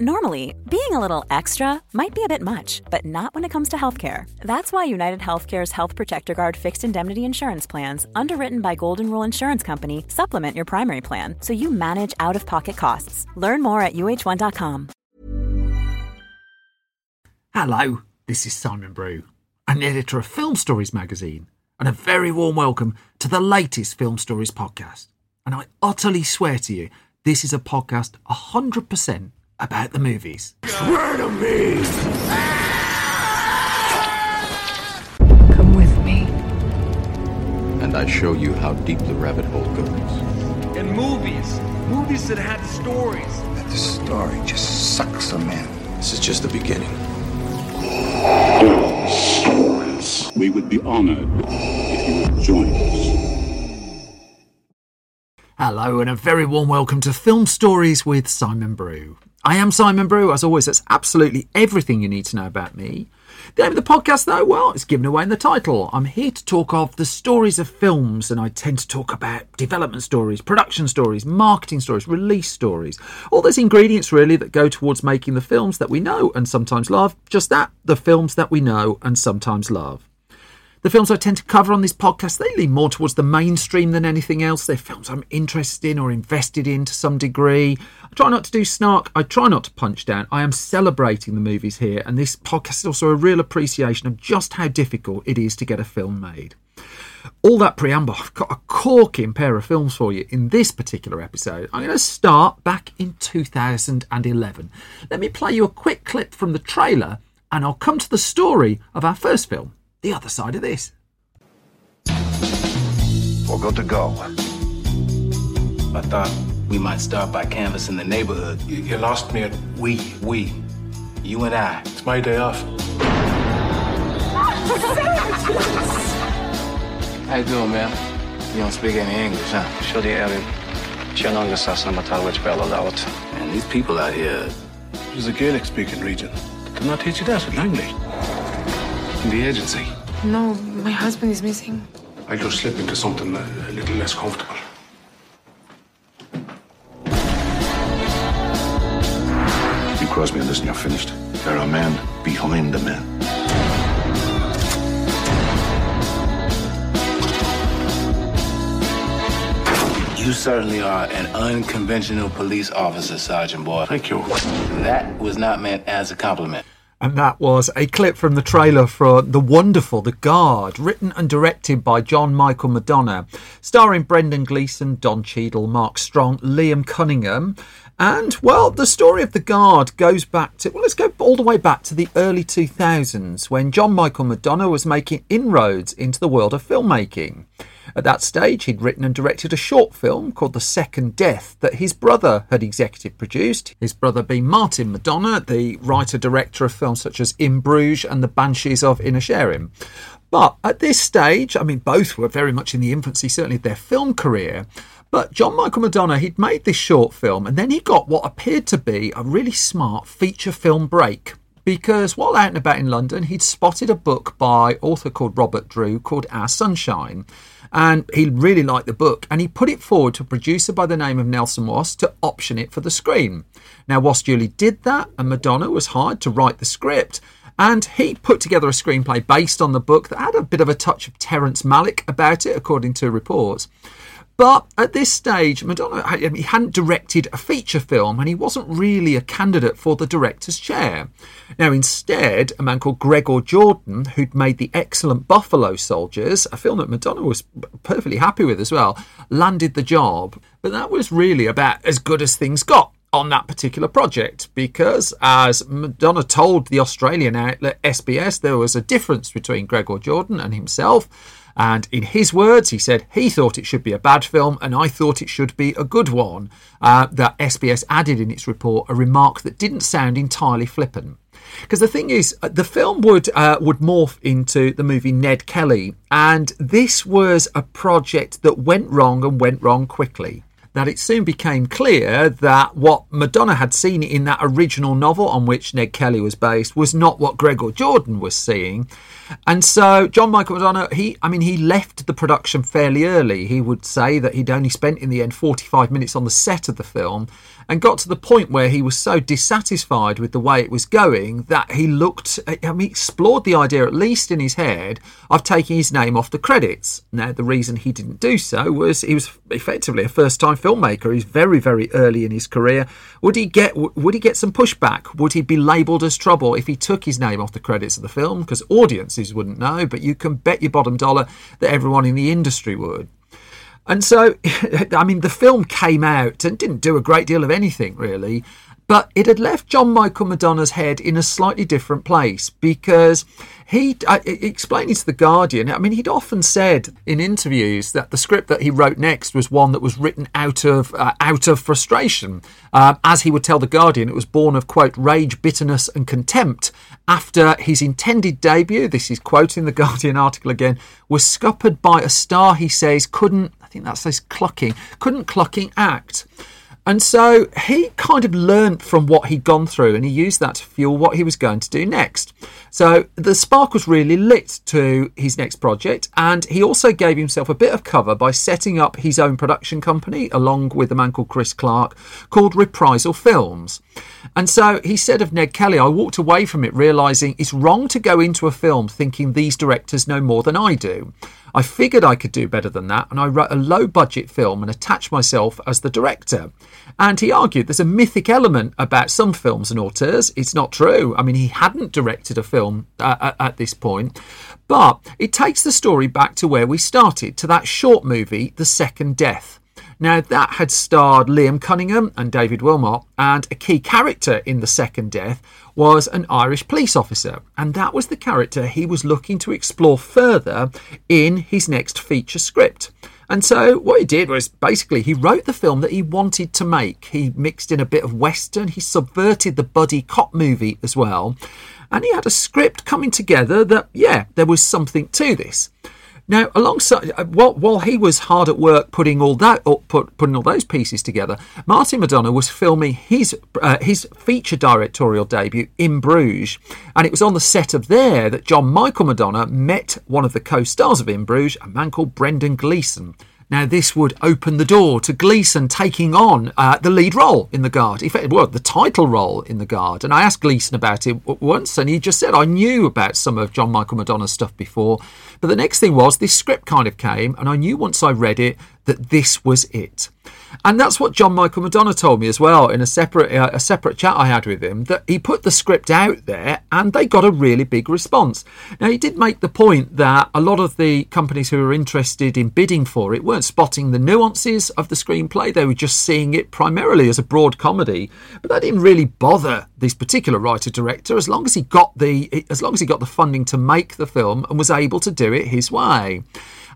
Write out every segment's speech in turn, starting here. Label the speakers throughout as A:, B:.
A: Normally, being a little extra might be a bit much, but not when it comes to healthcare. That's why United Healthcare's Health Protector Guard fixed indemnity insurance plans, underwritten by Golden Rule Insurance Company, supplement your primary plan so you manage out of pocket costs. Learn more at uh1.com.
B: Hello, this is Simon Brew, an editor of Film Stories magazine, and a very warm welcome to the latest Film Stories podcast. And I utterly swear to you, this is a podcast 100% about the movies.
C: Swear to me!
D: Come with me.
E: And I show you how deep the rabbit hole goes.
F: In movies, movies that had stories.
G: That the story just sucks them in.
H: This is just the beginning.
I: Stories. We would be honored if you would join us.
B: Hello, and a very warm welcome to Film Stories with Simon Brew. I am Simon Brew. As always, that's absolutely everything you need to know about me. The name of the podcast, though, well, it's given away in the title. I'm here to talk of the stories of films, and I tend to talk about development stories, production stories, marketing stories, release stories. All those ingredients, really, that go towards making the films that we know and sometimes love. Just that, the films that we know and sometimes love. The films I tend to cover on this podcast, they lean more towards the mainstream than anything else. They're films I'm interested in or invested in to some degree. I try not to do snark. I try not to punch down. I am celebrating the movies here, and this podcast is also a real appreciation of just how difficult it is to get a film made. All that preamble, I've got a corking pair of films for you in this particular episode. I'm going to start back in 2011. Let me play you a quick clip from the trailer, and I'll come to the story of our first film the other side of this.
G: We're good to go.
H: I thought we might start by canvassing the neighborhood.
J: You, you lost me at
H: We, we, you and I.
J: It's my day off.
H: How you doing, man? You don't speak any English, huh?
K: Siúd éirí Seanangus na matáhaid bell lát.
H: Man, these people out here.
J: There's a Gaelic speaking region. Did not teach you that at Langley. In the agency.
L: No, my husband is missing.
J: I'll just slip into something a, a little less comfortable.
I: You cross me and listen, you're finished. There are men behind the men.
H: You certainly are an unconventional police officer, Sergeant Boyle.
J: Thank you.
H: That was not meant as a compliment.
B: And that was a clip from the trailer for The Wonderful, The Guard, written and directed by John Michael McDonagh, starring Brendan Gleeson, Don Cheadle, Mark Strong, Liam Cunningham. And, well, the story of The Guard goes back to, well, let's go all the way back to the early 2000s when John Michael McDonagh was making inroads into the world of filmmaking. At that stage, he'd written and directed a short film called The Second Death that his brother had executive produced. His brother being Martin McDonagh, the writer director of films such as In Bruges and The Banshees of Inisherin. But at this stage, I mean, both were very much in the infancy, certainly of their film career. But John Michael McDonagh, he'd made this short film and then he got what appeared to be a really smart feature film break because while out and about in London, he'd spotted a book by author called Robert Drewe called Our Sunshine. And he really liked the book and he put it forward to a producer by the name of Nelson Woss to option it for the screen. Now, Wass duly did that, and McDonagh was hired to write the script. And he put together a screenplay based on the book that had a bit of a touch of Terrence Malick about it, according to reports. But at this stage, McDonagh he hadn't directed a feature film and he wasn't really a candidate for the director's chair. Now, instead, a man called Gregor Jordan, who'd made the excellent Buffalo Soldiers, a film that McDonagh was perfectly happy with as well, landed the job. But that was really about as good as things got on that particular project because, as McDonagh told the Australian outlet SBS, there was a difference between Gregor Jordan and himself. And in his words, he said he thought it should be a bad film and I thought it should be a good one. Uh, that SBS added in its report a remark that didn't sound entirely flippant. Because the thing is, the film would uh, would morph into the movie Ned Kelly, and this was a project that went wrong and went wrong quickly that it soon became clear that what McDonagh had seen in that original novel on which Ned Kelly was based was not what Gregor Jordan was seeing. And so John Michael McDonagh, he, I mean, he left the production fairly early. He would say that he'd only spent in the end 45 minutes on the set of the film. And got to the point where he was so dissatisfied with the way it was going that he looked, I mean, explored the idea, at least in his head, of taking his name off the credits. Now, the reason he didn't do so was he was effectively a first-time filmmaker. He's very, very early in his career. Would he get would he get some pushback? Would he be labelled as trouble if he took his name off the credits of the film? Because audiences wouldn't know, but you can bet your bottom dollar that everyone in the industry would. And so, I mean, the film came out and didn't do a great deal of anything really, but it had left John Michael McDonagh's head in a slightly different place because he uh, explaining to the Guardian. I mean, he'd often said in interviews that the script that he wrote next was one that was written out of uh, out of frustration. Uh, as he would tell the Guardian, it was born of quote rage, bitterness, and contempt after his intended debut. This is quoting the Guardian article again. Was scuppered by a star he says couldn't. Think that says clucking. Couldn't clucking act. And so he kind of learnt from what he'd gone through and he used that to fuel what he was going to do next. So the spark was really lit to his next project, and he also gave himself a bit of cover by setting up his own production company along with a man called Chris Clark called Reprisal Films. And so he said of Ned Kelly, I walked away from it realizing it's wrong to go into a film thinking these directors know more than I do. I figured I could do better than that, and I wrote a low budget film and attached myself as the director. And he argued there's a mythic element about some films and auteurs. It's not true. I mean, he hadn't directed a film uh, at this point, but it takes the story back to where we started, to that short movie, The Second Death. Now, that had starred Liam Cunningham and David Wilmot, and a key character in The Second Death was an Irish police officer, and that was the character he was looking to explore further in his next feature script. And so what he did was basically he wrote the film that he wanted to make. He mixed in a bit of western, he subverted the buddy cop movie as well, and he had a script coming together that yeah, there was something to this. Now, alongside uh, while, while he was hard at work putting all that put, putting all those pieces together, Martin McDonagh was filming his uh, his feature directorial debut in Bruges, and it was on the set of there that John Michael McDonagh met one of the co-stars of In Bruges, a man called Brendan Gleeson. Now, this would open the door to Gleeson taking on uh, the lead role in The Guard, in fact, well, the title role in The Guard. And I asked Gleeson about it once, and he just said, I knew about some of John Michael McDonagh's stuff before. But the next thing was, this script kind of came, and I knew once I read it that this was it. And that's what John Michael McDonagh told me as well in a separate uh, a separate chat I had with him that he put the script out there and they got a really big response. Now he did make the point that a lot of the companies who were interested in bidding for it weren't spotting the nuances of the screenplay; they were just seeing it primarily as a broad comedy. But that didn't really bother this particular writer director as long as he got the as long as he got the funding to make the film and was able to do it his way.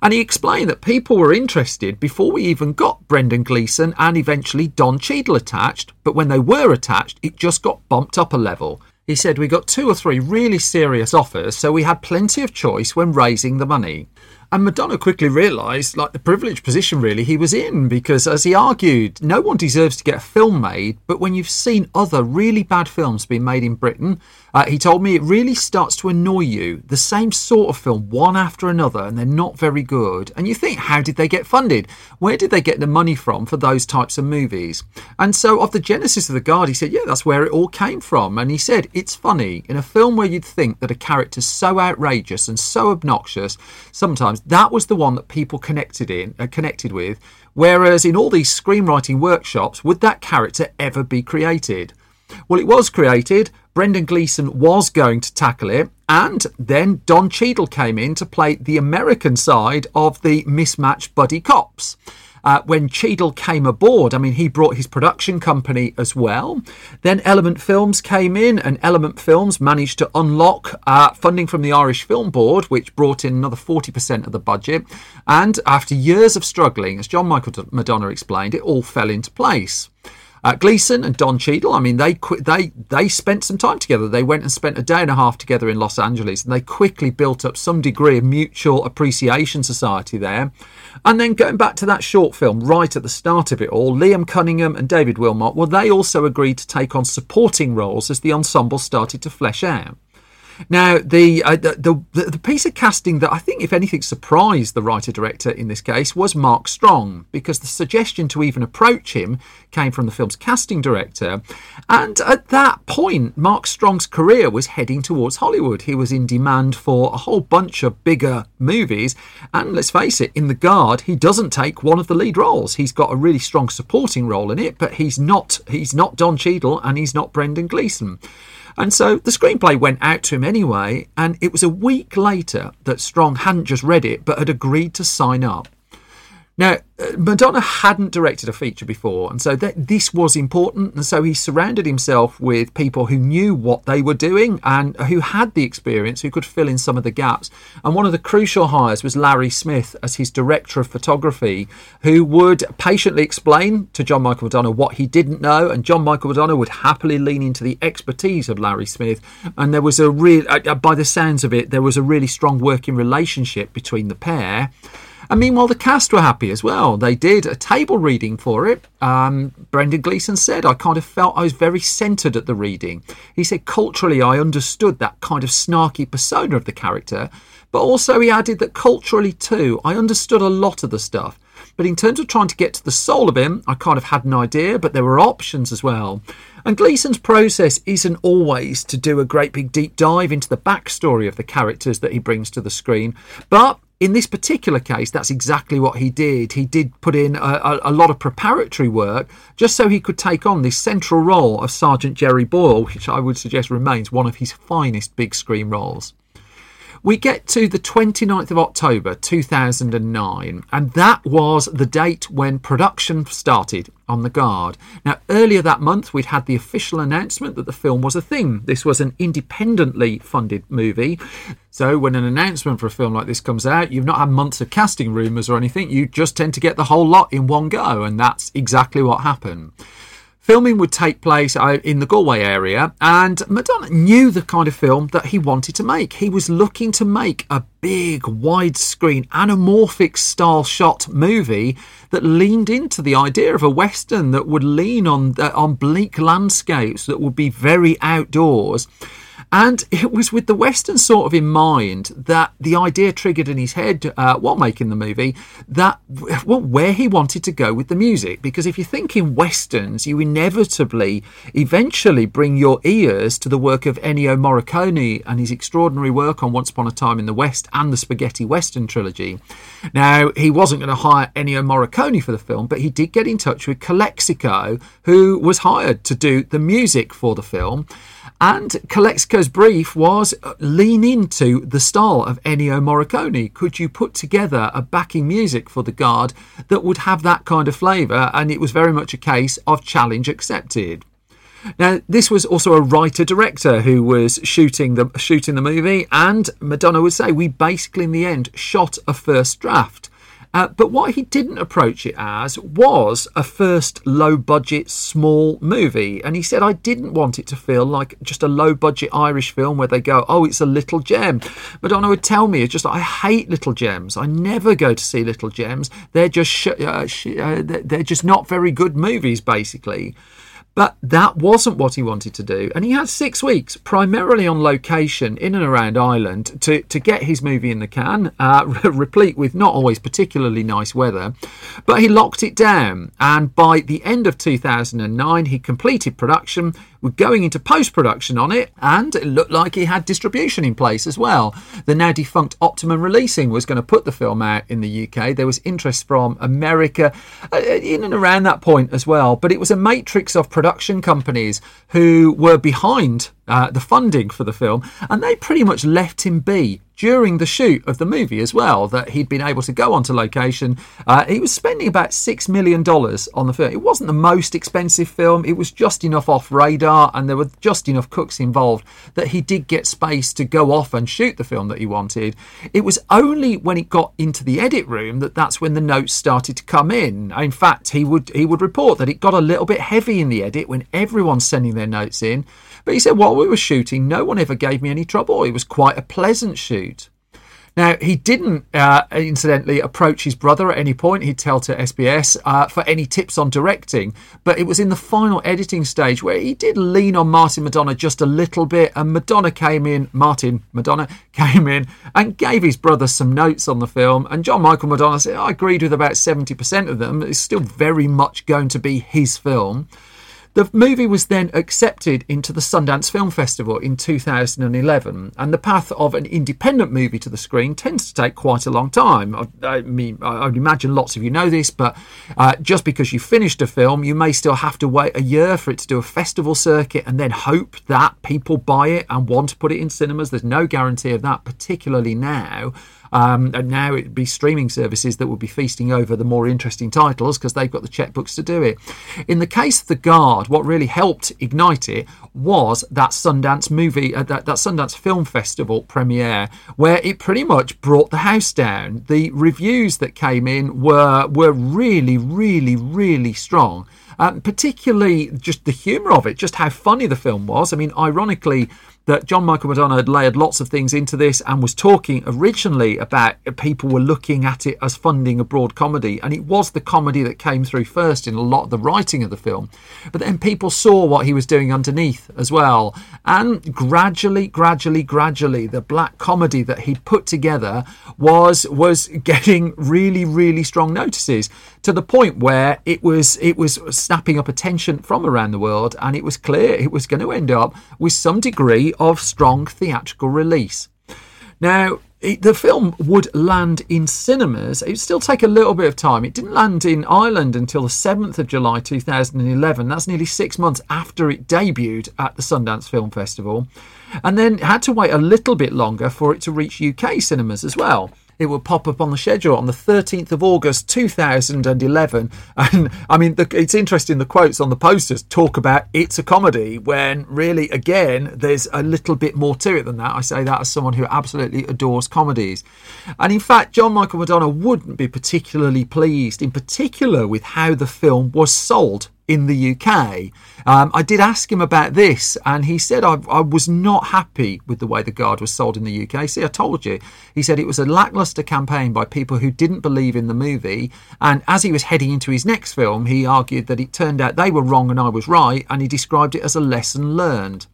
B: And he explained that people were interested before we even got Brendan Gleeson and eventually Don Cheadle attached, but when they were attached, it just got bumped up a level. He said we got two or three really serious offers, so we had plenty of choice when raising the money. And McDonagh quickly realised, like, the privileged position really he was in, because as he argued, no one deserves to get a film made, but when you've seen other really bad films being made in Britain, uh, he told me it really starts to annoy you. The same sort of film, one after another, and they're not very good. And you think, how did they get funded? Where did they get the money from for those types of movies? And so, of the genesis of The Guard, he said, yeah, that's where it all came from. And he said, it's funny, in a film where you'd think that a character's so outrageous and so obnoxious, sometimes that was the one that people connected in uh, connected with. Whereas in all these screenwriting workshops, would that character ever be created? Well, it was created. Brendan Gleeson was going to tackle it, and then Don Cheadle came in to play the American side of the mismatched buddy cops uh, when Cheadle came aboard, I mean, he brought his production company as well. Then Element Films came in, and Element Films managed to unlock uh, funding from the Irish Film Board, which brought in another 40% of the budget. And after years of struggling, as John Michael McDonagh explained, it all fell into place. Uh, Gleeson and Don Cheadle, I mean, they they they spent some time together. They went and spent a day and a half together in Los Angeles, and they quickly built up some degree of mutual appreciation society there. And then going back to that short film, right at the start of it all, Liam Cunningham and David Wilmot, well, they also agreed to take on supporting roles as the ensemble started to flesh out. Now, the, uh, the, the the piece of casting that I think, if anything, surprised the writer director in this case was Mark Strong, because the suggestion to even approach him came from the film's casting director. And at that point, Mark Strong's career was heading towards Hollywood. He was in demand for a whole bunch of bigger movies, and let's face it, in The Guard, he doesn't take one of the lead roles. He's got a really strong supporting role in it, but he's not he's not Don Cheadle and he's not Brendan Gleeson. And so the screenplay went out to him anyway, and it was a week later that Strong hadn't just read it, but had agreed to sign up. Now, uh, McDonagh hadn't directed a feature before, and so this was important. And so he surrounded himself with people who knew what they were doing and who had the experience, who could fill in some of the gaps. And one of the crucial hires was Larry Smith as his director of photography, who would patiently explain to John Michael McDonagh what he didn't know, and John Michael McDonagh would happily lean into the expertise of Larry Smith. And there was a real, uh, uh, by the sounds of it, there was a really strong working relationship between the pair. And meanwhile, the cast were happy as well. They did a table reading for it. Um, Brendan Gleeson said, I kind of felt I was very centred at the reading. He said, culturally, I understood that kind of snarky persona of the character, but also he added that culturally, too, I understood a lot of the stuff. But in terms of trying to get to the soul of him, I kind of had an idea, but there were options as well. And Gleeson's process isn't always to do a great big deep dive into the backstory of the characters that he brings to the screen, but in this particular case, that's exactly what he did. He did put in a, a, a, lot of preparatory work just so he could take on this central role of Sergeant Jerry Boyle, which I would suggest remains one of his finest big screen roles. We get to the 29th of October 2009, and that was the date when production started on The Guard. Now, earlier that month, we'd had the official announcement that the film was a thing. This was an independently funded movie. So, when an announcement for a film like this comes out, you've not had months of casting rumours or anything, you just tend to get the whole lot in one go, and that's exactly what happened. Filming would take place uh, in the Galway area, and McDonagh knew the kind of film that he wanted to make. He was looking to make a big, widescreen, anamorphic style shot movie that leaned into the idea of a western that would lean on uh, on bleak landscapes that would be very outdoors and it was with the Western sort of in mind that the idea triggered in his head uh, while making the movie that, well, where he wanted to go with the music. Because if you think in Westerns, you inevitably eventually bring your ears to the work of Ennio Morricone and his extraordinary work on Once Upon a Time in the West and the Spaghetti Western trilogy. Now, he wasn't going to hire Ennio Morricone for the film, but he did get in touch with Calexico, who was hired to do the music for the film. And Calexico's brief was uh, lean into the style of Ennio Morricone. Could you put together a backing music for the guard that would have that kind of flavour? And it was very much a case of challenge accepted. Now, this was also a writer director who was shooting the shooting the movie, and McDonagh would say we basically in the end shot a first draft. Uh, but what he didn't approach it as was a first low budget, small movie. And he said, I didn't want it to feel like just a low budget Irish film where they go, oh, it's a little gem. McDonagh would tell me, it's just, I hate little gems. I never go to see little gems. They're just, sh- uh, sh- uh, they're just not very good movies, basically. But that wasn't what he wanted to do. And he had six weeks, primarily on location in and around Ireland, to, to get his movie in the can, uh, replete with not always particularly nice weather. But he locked it down. And by the end of 2009, he completed production, were going into post production on it, and it looked like he had distribution in place as well. The now defunct Optimum Releasing was going to put the film out in the UK. There was interest from America uh, in and around that point as well, but it was a matrix of production companies who were behind uh, the funding for the film, and they pretty much left him be during the shoot of the movie as well. That he'd been able to go onto location. Uh, he was spending about six million dollars on the film. It wasn't the most expensive film. It was just enough off radar, and there were just enough cooks involved that he did get space to go off and shoot the film that he wanted. It was only when it got into the edit room that that's when the notes started to come in. In fact, he would he would report that it got a little bit heavy in the edit when everyone's sending their notes in. But he said while we were shooting, no one ever gave me any trouble. It was quite a pleasant shoot. Now, he didn't, uh, incidentally, approach his brother at any point. He'd tell to SBS uh, for any tips on directing, but it was in the final editing stage where he did lean on Martin McDonagh just a little bit, and McDonagh came in, Martin McDonagh came in and gave his brother some notes on the film, and John Michael McDonagh said, I agreed with about 70% of them. It's still very much going to be his film. The movie was then accepted into the Sundance Film Festival in 2011, and the path of an independent movie to the screen tends to take quite a long time. I, mean, I would imagine lots of you know this, but uh, just because you finished a film, you may still have to wait a year for it to do a festival circuit and then hope that people buy it and want to put it in cinemas. There's no guarantee of that, particularly now. Um, and now it'd be streaming services that would be feasting over the more interesting titles because they've got the checkbooks to do it. In the case of The Guard, what really helped ignite it was that Sundance movie, uh, that, that Sundance Film Festival premiere, where it pretty much brought the house down. The reviews that came in were were really, really, really strong. Um, particularly just the humour of it, just how funny the film was. I mean, ironically, that John Michael McDonagh had layered lots of things into this and was talking originally about people were looking at it as funding a broad comedy. And it was the comedy that came through first in a lot of the writing of the film. But then people saw what he was doing underneath as well. And gradually, gradually, gradually, the black comedy that he'd put together was was getting really, really strong notices to the point where it was it was snapping up attention from around the world and it was clear it was going to end up with some degree of strong theatrical release. Now, it, the film would land in cinemas. It would still take a little bit of time. It didn't land in Ireland until the 7th of July 2011. That's nearly six months after it debuted at the Sundance Film Festival. And then had to wait a little bit longer for it to reach UK cinemas as well it will pop up on the schedule on the 13th of August 2011. And I mean, the, it's interesting, the quotes on the posters talk about it's a comedy when really, again, there's a little bit more to it than that. I say that as someone who absolutely adores comedies. And in fact, John Michael McDonagh wouldn't be particularly pleased, in particular, with how the film was sold in the UK. Um, I did ask him about this, and he said I, I, was not happy with the way the Guard was sold in the UK. See, I told you. He said it was a lackluster campaign by people who didn't believe in the movie, and as he was heading into his next film, he argued that it turned out they were wrong and I was right, and he described it as a lesson learned.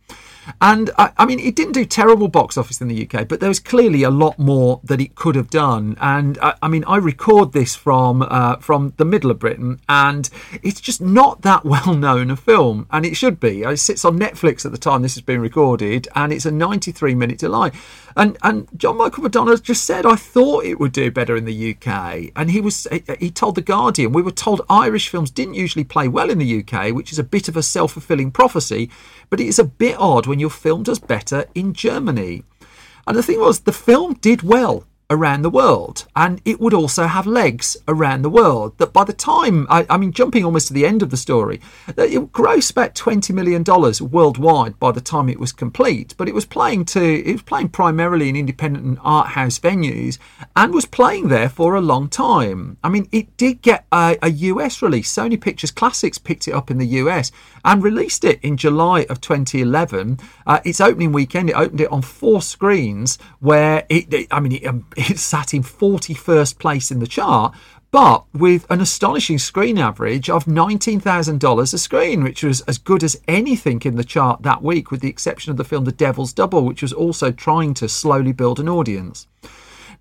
B: And I, I, mean, it didn't do terrible box office in the UK, but there was clearly a lot more that it could have done. And I, I mean, I record this from uh, from the middle of Britain, and it's just not that well known a film, and it should be. Uh, it sits on Netflix at the time this has been recorded, and it's a 93 minute delight. And and John Michael McDonagh just said, I thought it would do better in the UK. And he was he told the Guardian, we were told Irish films didn't usually play well in the UK, which is a bit of a self fulfilling prophecy. But it is a bit odd when your film does better in Germany. And the thing was, the film did well around the world. And it would also have legs around the world that by the time I, I, mean jumping almost to the end of the story it grossed about 20 million dollars worldwide by the time it was complete. But it was playing to it was playing primarily in independent and art house venues and was playing there for a long time. I mean it did get a, a US release. Sony Pictures Classics picked it up in the US and released it in July of 2011 uh, its opening weekend it opened it on four screens where it, it I mean it, um, it sat in 41st place in the chart, but with an astonishing screen average of $19,000 a screen, which was as good as anything in the chart that week, with the exception of the film The Devil's Double, which was also trying to slowly build an audience.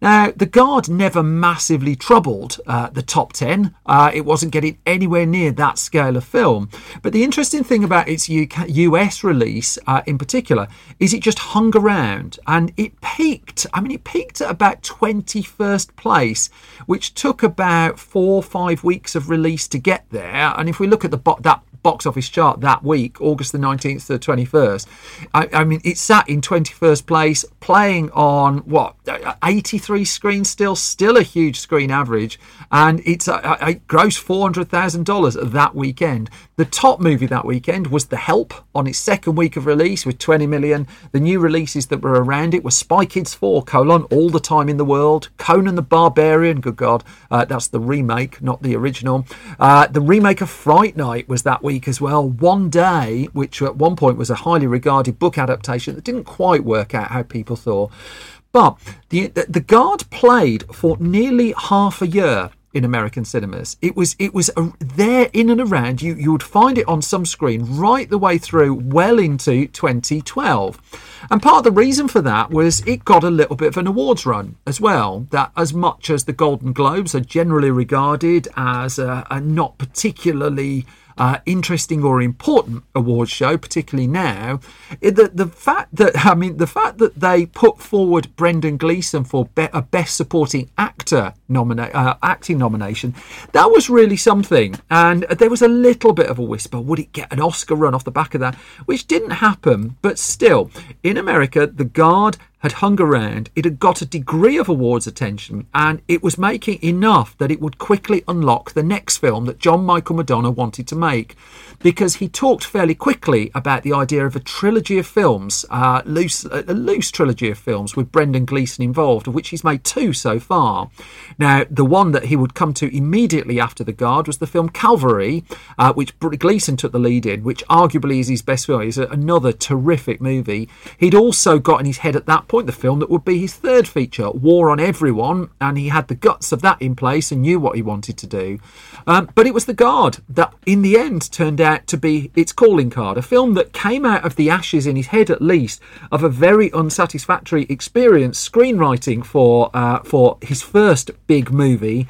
B: Now, the Guard never massively troubled uh, the top 10. Uh, it wasn't getting anywhere near that scale of film. But the interesting thing about its UK, US release uh, in particular is it just hung around and it peaked. I mean, it peaked at about 21st place, which took about four or five weeks of release to get there. And if we look at the bo- that box office chart that week, August the 19th to the 21st. I, I, mean, it sat in 21st place, playing on what, 83 screens still, still a huge screen average, and it's a, a, a gross $400,000 that weekend. The top movie that weekend was The Help on its second week of release with 20 million. The new releases that were around it were Spy Kids 4, colon, All the Time in the World, Conan the Barbarian, good God, uh, that's the remake, not the original. Uh, the remake of Fright Night was that week as well. One Day, which at one point was a highly regarded book adaptation that didn't quite work out how people thought. But the, the Guard played for nearly half a year in American cinemas. It was it was a, there in and around. You you would find it on some screen right the way through, well into 2012. And part of the reason for that was it got a little bit of an awards run as well. That as much as the Golden Globes are generally regarded as a, a not particularly uh, interesting or important awards show, particularly now. The the fact that I mean the fact that they put forward Brendan Gleeson for be- a Best Supporting Actor nomina- uh, acting nomination, that was really something. And there was a little bit of a whisper: would it get an Oscar run off the back of that? Which didn't happen, but still, in America, The Guard had hung around, it had got a degree of awards attention, and it was making enough that it would quickly unlock the next film that John Michael McDonagh wanted to make. Because he talked fairly quickly about the idea of a trilogy of films, uh, loose, a loose trilogy of films with Brendan Gleeson involved, of which he's made two so far. Now, the one that he would come to immediately after The Guard was the film Calvary, uh, which Gleeson took the lead in, which arguably is his best film. It's another terrific movie. He'd also got in his head at that point the film that would be his third feature, War on Everyone, and he had the guts of that in place and knew what he wanted to do. Um, but it was The Guard that, in the end, turned out to be its calling card, a film that came out of the ashes in his head, at least, of a very unsatisfactory experience screenwriting for uh, for his first big movie,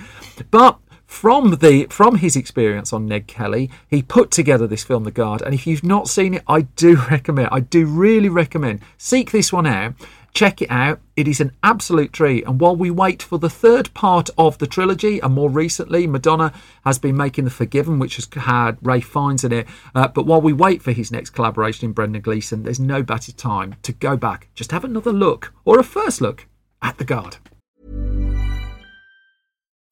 B: but from the from his experience on Ned Kelly, he put together this film, The Guard. And if you've not seen it, I do recommend. I do really recommend seek this one out. Check it out. It is an absolute treat. And while we wait for the third part of the trilogy, and more recently, McDonagh has been making The Forgiven, which has had Ralph Fiennes in it. Uh, but while we wait for his next collaboration in Brendan Gleeson, there's no better time to go back, just have another look or a first look at The Guard.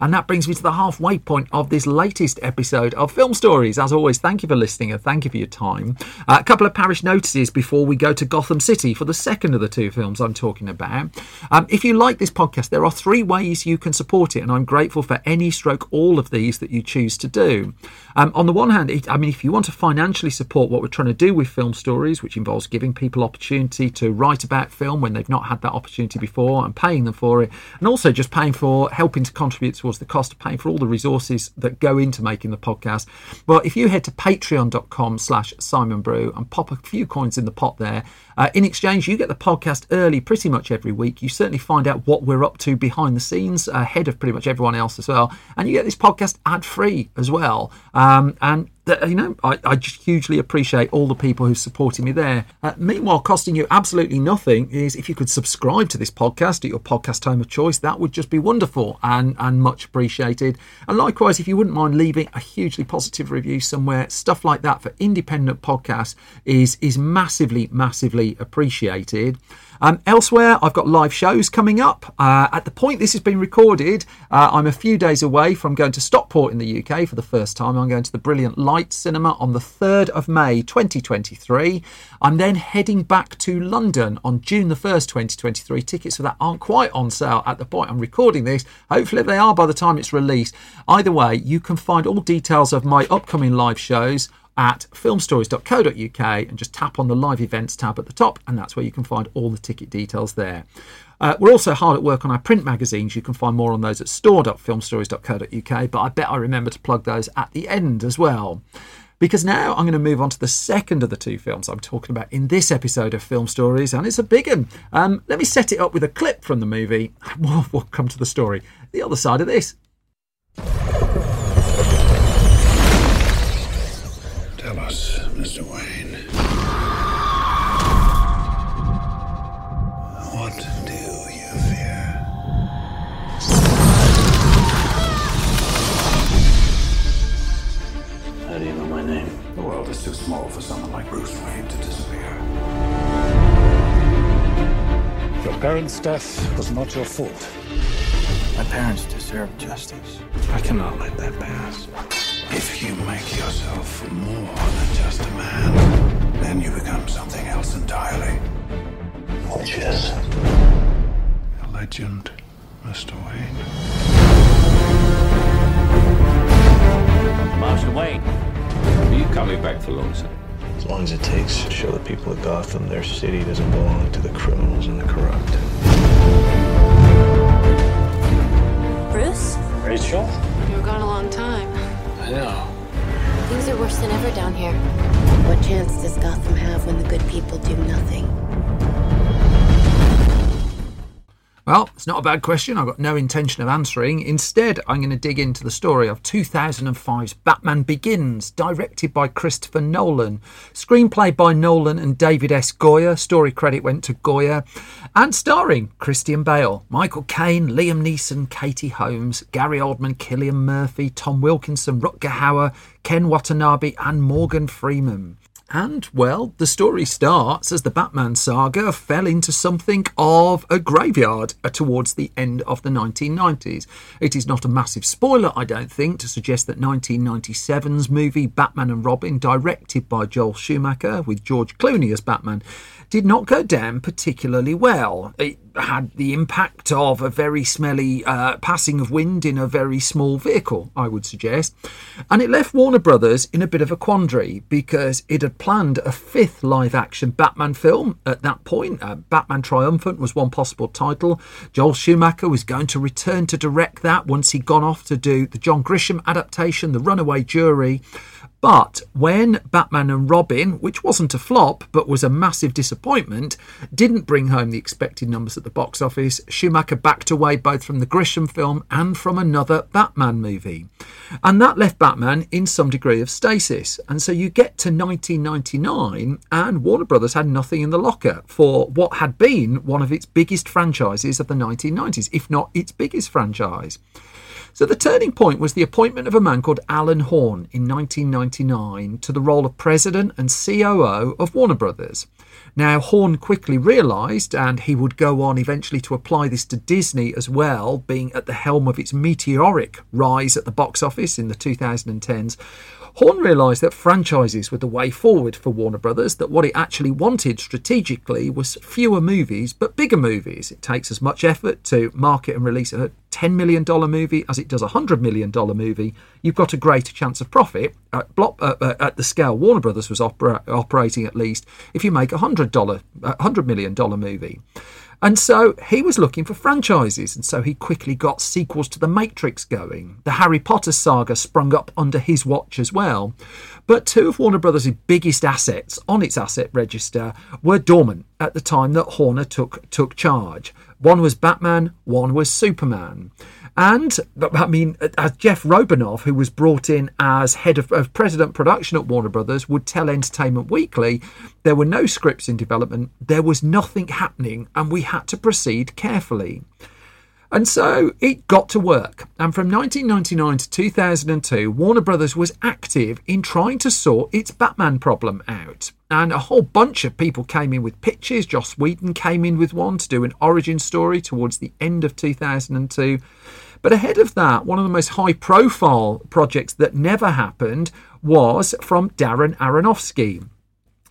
B: And that brings me to the halfway point of this latest episode of Film Stories. As always, thank you for listening and thank you for your time. Uh, a couple of parish notices before we go to Gotham City for the second of the two films I'm talking about. Um, if you like this podcast, there are three ways you can support it, and I'm grateful for any stroke all of these that you choose to do. Um, on the one hand, I mean, if you want to financially support what we're trying to do with Film Stories, which involves giving people opportunity to write about film when they've not had that opportunity before and paying them for it, and also just paying for helping to contribute towards the cost of paying for all the resources that go into making the podcast. Well, if you head to patreon.com slash Simon Brew and pop a few coins in the pot there, uh, in exchange, you get the podcast early pretty much every week. You certainly find out what we're up to behind the scenes ahead of pretty much everyone else as well. And you get this podcast ad free as well. Um, and you know, I, I, just hugely appreciate all the people who supported me there. Uh, meanwhile, costing you absolutely nothing is if you could subscribe to this podcast at your podcast home of choice, that would just be wonderful and, and much appreciated. And likewise, if you wouldn't mind leaving a hugely positive review somewhere, stuff like that for independent podcasts is is massively, massively appreciated. Um, elsewhere, I've got live shows coming up. Uh, at the point this has been recorded, uh, I'm a few days away from going to Stockport in the UK for the first time. I'm going to the Brilliant Light Cinema on the 3rd of May 2023. I'm then heading back to London on June the 1st, 2023. Tickets for that aren't quite on sale at the point I'm recording this. Hopefully, they are by the time it's released. Either way, you can find all details of my upcoming live shows at filmstories.co.uk and just tap on the live events tab at the top, and that's where you can find all the ticket details there. Uh, we're also hard at work on our print magazines. You can find more on those at store.filmstories.co.uk, but I bet I remember to plug those at the end as well. Because now I'm going to move on to the second of the two films I'm talking about in this episode of Film Stories, and it's a big one. Um, let me set it up with a clip from the movie. We'll, we'll come to the story the other side of this.
J: Your death was not your fault.
G: My parents deserve justice.
I: I cannot let that pass. If you make yourself more than just a man, then you become something else entirely.
K: Which is?
I: A legend, Mr. Wayne.
M: Marshal Wayne, are you coming back for long, sir?
K: As long as it takes to show the people of Gotham their city doesn't belong to the criminals and the corrupt.
L: Bruce?
K: Rachel?
L: You were gone a long time.
K: I know.
L: Things are worse than ever down here. What chance does Gotham have when the good people do nothing?
B: Well, it's not a bad question. I've got no intention of answering. Instead, I'm going to dig into the story of 2005's Batman Begins, directed by Christopher Nolan, screenplay by Nolan and David S. Goyer. Story credit went to Goyer, and starring Christian Bale, Michael Caine, Liam Neeson, Katie Holmes, Gary Oldman, Cillian Murphy, Tom Wilkinson, Rutger Hauer, Ken Watanabe, and Morgan Freeman. And, well, the story starts as the Batman saga fell into something of a graveyard towards the end of the 1990s. It is not a massive spoiler, I don't think, to suggest that 1997's movie Batman and Robin, directed by Joel Schumacher with George Clooney as Batman, did not go down particularly well. It had the impact of a very smelly uh, passing of wind in a very small vehicle, I would suggest. And it left Warner Brothers in a bit of a quandary because it had planned a fifth live action Batman film at that point. Uh, Batman Triumphant was one possible title. Joel Schumacher was going to return to direct that once he'd gone off to do the John Grisham adaptation, The Runaway Jury. But when Batman and Robin, which wasn't a flop but was a massive disappointment, didn't bring home the expected numbers at the box office, Schumacher backed away both from the Grisham film and from another Batman movie. And that left Batman in some degree of stasis. And so you get to 1999, and Warner Brothers had nothing in the locker for what had been one of its biggest franchises of the 1990s, if not its biggest franchise. So the turning point was the appointment of a man called Alan Horn in 1999 to the role of president and COO of Warner Brothers. Now, Horn quickly realised, and he would go on eventually to apply this to Disney as well, being at the helm of its meteoric rise at the box office in the 2010s. Horn realised that franchises were the way forward for Warner Brothers, that what it actually wanted strategically was fewer movies but bigger movies. It takes as much effort to market and release a $10 million movie as it does a $100 million movie. You've got a greater chance of profit at, block, uh, uh, at the scale Warner Brothers was opera- operating at least if you make a $100, $100 million movie. And so he was looking for franchises, and so he quickly got sequels to The Matrix going. The Harry Potter saga sprung up under his watch as well. But two of Warner Brothers' biggest assets on its asset register were dormant at the time that Horner took, took charge. One was Batman, one was Superman. And I mean, as Jeff Robinov, who was brought in as head of, of, president production at Warner Brothers, would tell Entertainment Weekly, there were no scripts in development, there was nothing happening, and we had to proceed carefully. And so it got to work. And from 1999 to 2002, Warner Brothers was active in trying to sort its Batman problem out. And a whole bunch of people came in with pitches. Joss Whedon came in with one to do an origin story towards the end of 2002. But ahead of that, one of the most high profile projects that never happened was from Darren Aronofsky.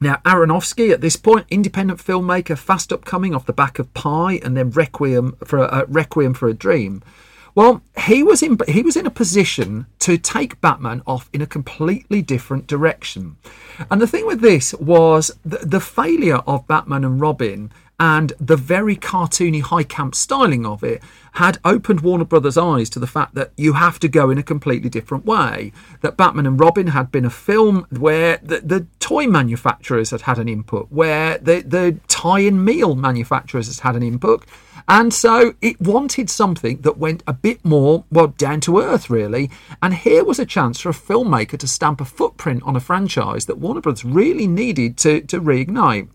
B: Now, Aronofsky, at this point, independent filmmaker, fast upcoming off the back of Pi and then Requiem for a, uh, Requiem for a Dream, Well, he was in he was in a position to take Batman off in a completely different direction. And the thing with this was the, the failure of Batman and Robin and the very cartoony high camp styling of it had opened Warner Brothers' eyes to the fact that you have to go in a completely different way. That Batman and Robin had been a film where the, the toy manufacturers had had an input, where the, the tie in meal manufacturers had had an input. And so it wanted something that went a bit more, well, down to earth, really. And here was a chance for a filmmaker to stamp a footprint on a franchise that Warner Brothers really needed to, to reignite.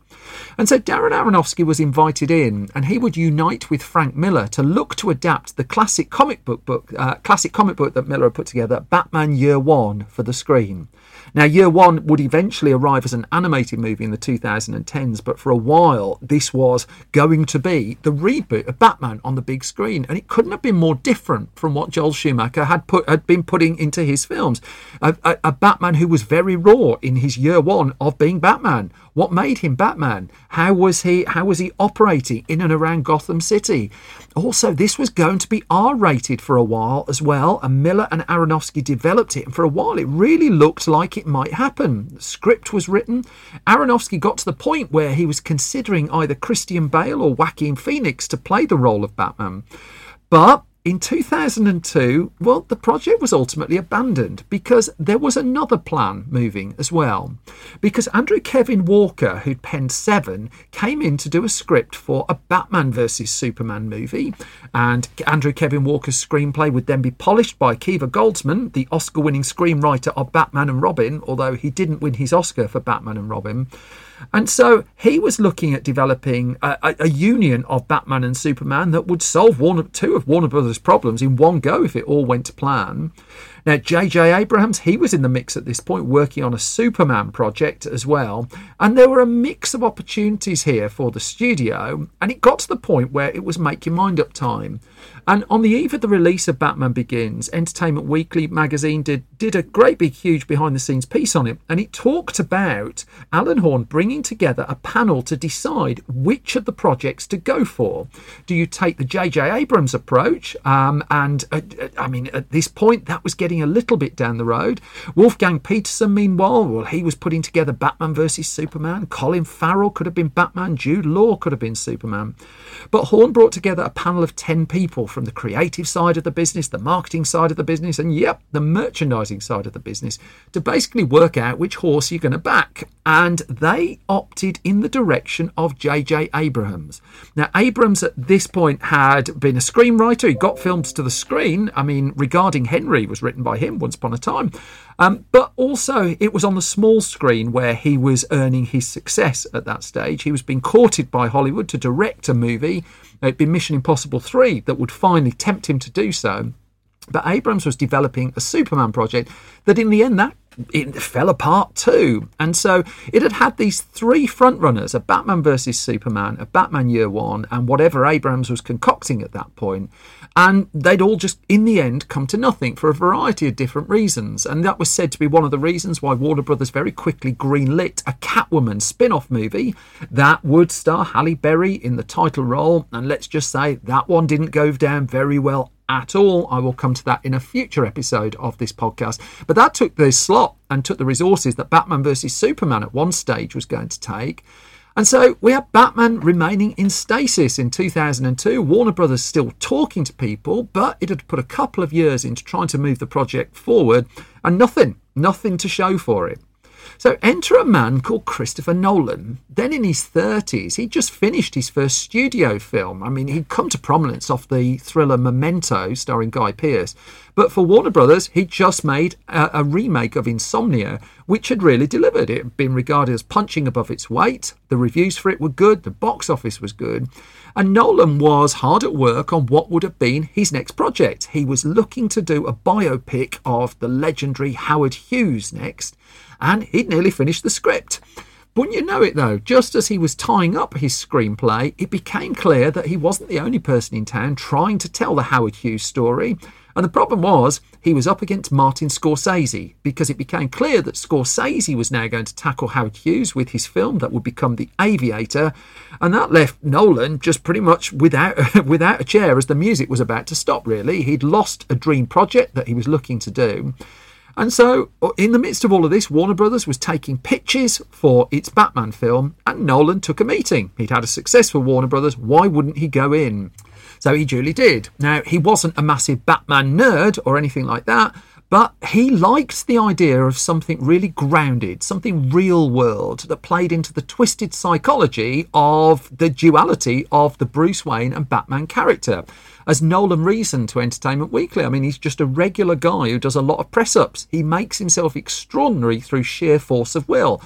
B: And so Darren Aronofsky was invited in, and he would unite with Frank Miller to look to adapt the classic comic book book, uh, classic comic book that Miller had put together, Batman Year One, for the screen. Now, Year One would eventually arrive as an animated movie in the 2010s, but for a while, this was going to be the reboot of Batman on the big screen, and it couldn't have been more different from what Joel Schumacher had put had been putting into his films. A, a, a Batman who was very raw in his Year One of being Batman. What made him Batman? How was he? How was he operating in and around Gotham City? Also, this was going to be R-rated for a while as well, and Miller and Aronofsky developed it, and for a while it really looked like it might happen. The script was written. Aronofsky got to the point where he was considering either Christian Bale or Joaquin Phoenix to play the role of Batman, but in 2002, well, the project was ultimately abandoned because there was another plan moving as well. Because Andrew Kevin Walker, who'd penned Seven, came in to do a script for a Batman vs. Superman movie. And Andrew Kevin Walker's screenplay would then be polished by Akiva Goldsman, the Oscar winning screenwriter of Batman and Robin, although he didn't win his Oscar for Batman and Robin. And so he was looking at developing a, a, union of Batman and Superman that would solve one, two of Warner Brothers' problems in one go if it all went to plan. Now, J.J. Abrams, he was in the mix at this point, working on a Superman project as well. And there were a mix of opportunities here for the studio. And it got to the point where it was make your mind up time. And on the eve of the release of Batman Begins, Entertainment Weekly magazine did, did a great big, huge behind the scenes piece on it. And it talked about Alan Horn bringing together a panel to decide which of the projects to go for. Do you take the J.J. Abrams approach? Um, and uh, I mean, at this point, that was getting a little bit down the road. Wolfgang Petersen, meanwhile, well, he was putting together Batman versus Superman. Colin Farrell could have been Batman. Jude Law could have been Superman. But Horn brought together a panel of 10 people from the creative side of the business, the marketing side of the business, and yep, the merchandising side of the business to basically work out which horse you're going to back. And they opted in the direction of J.J. Abrams. Now, Abrams at this point had been a screenwriter. He got films to the screen. I mean, Regarding Henry was written by him once upon a time. Um, but also, it was on the small screen where he was earning his success at that stage. He was being courted by Hollywood to direct a movie. It'd been Mission Impossible 3 that would finally tempt him to do so. But Abrams was developing a Superman project that, in the end, that it fell apart too. And so it had had these three frontrunners a Batman versus Superman, a Batman Year One, and whatever Abrams was concocting at that point. And they'd all just, in the end, come to nothing for a variety of different reasons. And that was said to be one of the reasons why Warner Brothers very quickly greenlit a Catwoman spin off movie that would star Halle Berry in the title role. And let's just say that one didn't go down very well at all. I will come to that in a future episode of this podcast. But that took the slot and took the resources that Batman vs. Superman at one stage was going to take. And so we have Batman remaining in stasis in 2002. Warner Brothers still talking to people, but it had put a couple of years into trying to move the project forward and nothing, nothing to show for it. So enter a man called Christopher Nolan. Then in his 30s, he'd just finished his first studio film. I mean, he'd come to prominence off the thriller Memento, starring Guy Pearce. But for Warner Brothers, he'd just made a, a remake of Insomnia, which had really delivered. It had been regarded as punching above its weight. The reviews for it were good, the box office was good. And Nolan was hard at work on what would have been his next project. He was looking to do a biopic of the legendary Howard Hughes next and he'd nearly finished the script. Wouldn't you know it though, just as he was tying up his screenplay, it became clear that he wasn't the only person in town trying to tell the Howard Hughes story. And the problem was he was up against Martin Scorsese because it became clear that Scorsese was now going to tackle Howard Hughes with his film that would become The Aviator, and that left Nolan just pretty much without without a chair as the music was about to stop. Really, he'd lost a dream project that he was looking to do. And so, uh, in the midst of all of this, Warner Brothers was taking pitches for its Batman film, and Nolan took a meeting. He'd had a success for Warner Brothers. Why wouldn't he go in? So he duly did. Now, he wasn't a massive Batman nerd or anything like that, but he liked the idea of something really grounded, something real world that played into the twisted psychology of the duality of the Bruce Wayne and Batman character. As Nolan reasoned to Entertainment Weekly, I mean, he's just a regular guy who does a lot of press ups. He makes himself extraordinary through sheer force of will.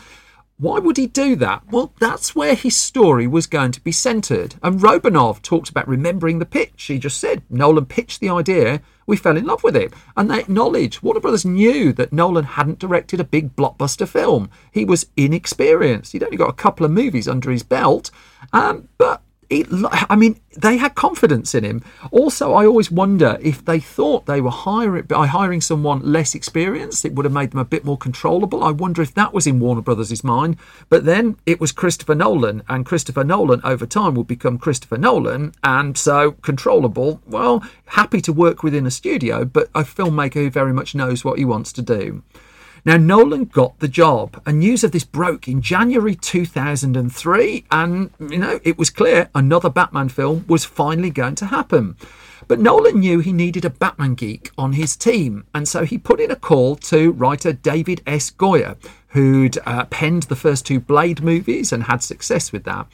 B: Why would he do that? Well, that's where his story was going to be centred. And Robinov talked about remembering the pitch. He just said Nolan pitched the idea, we fell in love with it. And they acknowledged, Warner Brothers knew that Nolan hadn't directed a big blockbuster film. He was inexperienced. He'd only got a couple of movies under his belt. Um, but it, I mean, they had confidence in him. Also, I always wonder if they thought they were hiring by hiring someone less experienced, it would have made them a bit more controllable. I wonder if that was in Warner Brothers' mind. But then it was Christopher Nolan, and Christopher Nolan over time would become Christopher Nolan, and so controllable. Well, happy to work within a studio, but a filmmaker who very much knows what he wants to do. Now, Nolan got the job, and news of this broke in January 2003, and, you know, it was clear another Batman film was finally going to happen. But Nolan knew he needed a Batman geek on his team, and so he put in a call to writer David S. Goyer, who'd uh, penned the first two Blade movies and had success with that.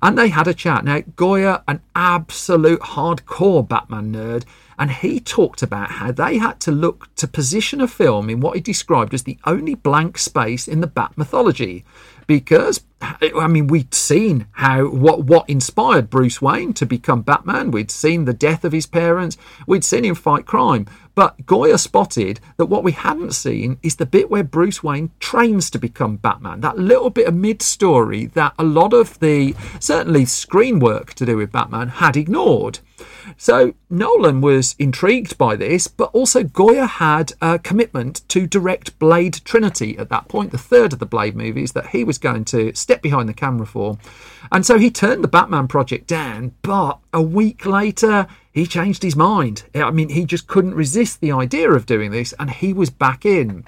B: And they had a chat. Now, Goyer, an absolute hardcore Batman nerd, and he talked about how they had to look to position a film in what he described as the only blank space in the Bat mythology. Because I mean, we'd seen how what what inspired Bruce Wayne to become Batman. We'd seen the death of his parents. We'd seen him fight crime. But Goyer spotted that what we hadn't seen is the bit where Bruce Wayne trains to become Batman. That little bit of mid story that a lot of the certainly screen work to do with Batman had ignored. So Nolan was intrigued by this, but also Goyer had a commitment to direct Blade Trinity at that point, the third of the Blade movies that he was going to step behind the camera for. And so he turned the Batman project down, but a week later, he changed his mind. I mean, he just couldn't resist the idea of doing this, and he was back in.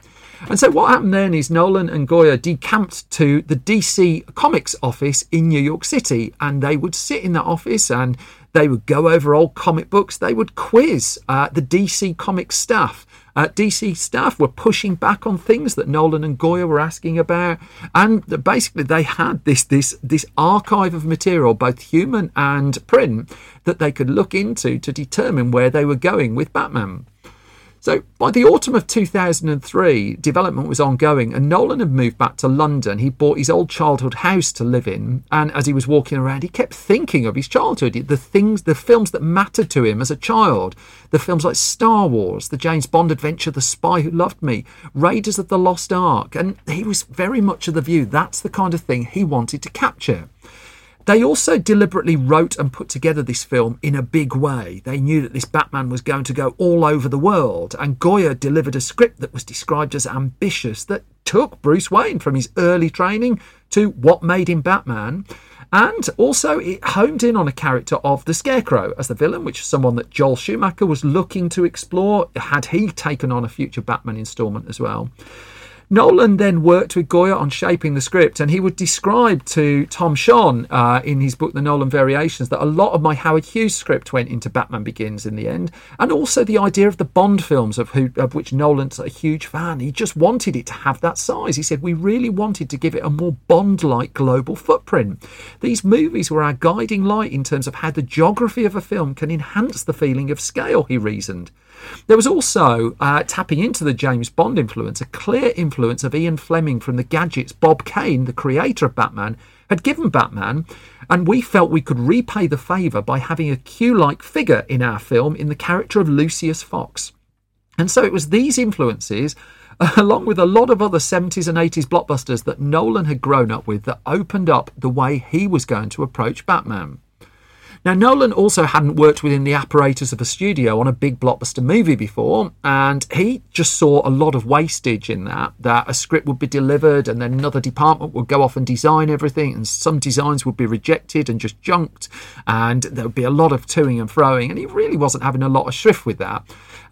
B: And so what happened then is Nolan and Goyer decamped to the DC Comics office in New York City, and they would sit in that office and they would go over old comic books. They would quiz uh, the DC comic staff. Uh, DC staff were pushing back on things that Nolan and Goyer were asking about, and basically they had this this this archive of material, both human and print, that they could look into to determine where they were going with Batman. So by the autumn of 2003, development was ongoing, and Nolan had moved back to London. He bought his old childhood house to live in, and as he was walking around, he kept thinking of his childhood, the things, the films that mattered to him as a child, the films like Star Wars, the James Bond adventure, The Spy Who Loved Me, Raiders of the Lost Ark, and he was very much of the view that's the kind of thing he wanted to capture. They also deliberately wrote and put together this film in a big way. They knew that this Batman was going to go all over the world, and Goyer delivered a script that was described as ambitious that took Bruce Wayne from his early training to what made him Batman. And also, it homed in on a character of the Scarecrow as the villain, which is someone that Joel Schumacher was looking to explore had he taken on a future Batman installment as well. Nolan then worked with Goyer on shaping the script, and he would describe to Tom Shone uh, in his book, The Nolan Variations, that a lot of my Howard Hughes script went into Batman Begins in the end, and also the idea of the Bond films, of, who, of which Nolan's a huge fan. He just wanted it to have that size. He said, We really wanted to give it a more Bond like global footprint. These movies were our guiding light in terms of how the geography of a film can enhance the feeling of scale, he reasoned. There was also, uh, tapping into the James Bond influence, a clear influence of Ian Fleming from the gadgets Bob Kane, the creator of Batman, had given Batman, and we felt we could repay the favour by having a Q like figure in our film in the character of Lucius Fox. And so it was these influences, along with a lot of other 70s and 80s blockbusters that Nolan had grown up with, that opened up the way he was going to approach Batman. Now, Nolan also hadn't worked within the apparatus of a studio on a big blockbuster movie before, and he just saw a lot of wastage in that. That a script would be delivered, and then another department would go off and design everything, and some designs would be rejected and just junked, and there would be a lot of toing and froing, and he really wasn't having a lot of shrift with that.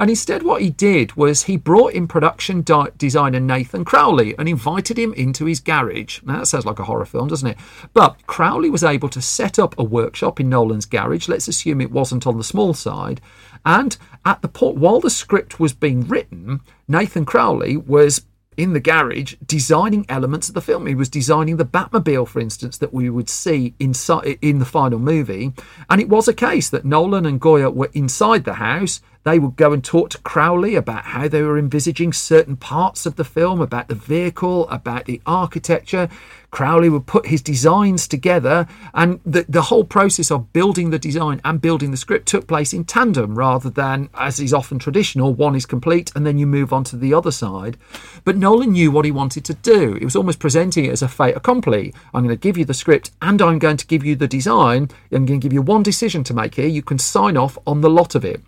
B: And instead, what he did was he brought in production di- designer Nathan Crowley and invited him into his garage. Now, that sounds like a horror film, doesn't it? But Crowley was able to set up a workshop in Nolan's garage. Let's assume it wasn't on the small side. And at the point, while the script was being written, Nathan Crowley was in the garage designing elements of the film. He was designing the Batmobile, for instance, that we would see inside in the final movie. And it was a case that Nolan and Goyer were inside the house they would go and talk to Crowley about how they were envisaging certain parts of the film, about the vehicle, about the architecture. Crowley would put his designs together, and the, the whole process of building the design and building the script took place in tandem rather than, as is often traditional, one is complete and then you move on to the other side. But Nolan knew what he wanted to do. He was almost presenting it as a fait accompli. I'm going to give you the script and I'm going to give you the design. I'm going to give you one decision to make here. You can sign off on the lot of it.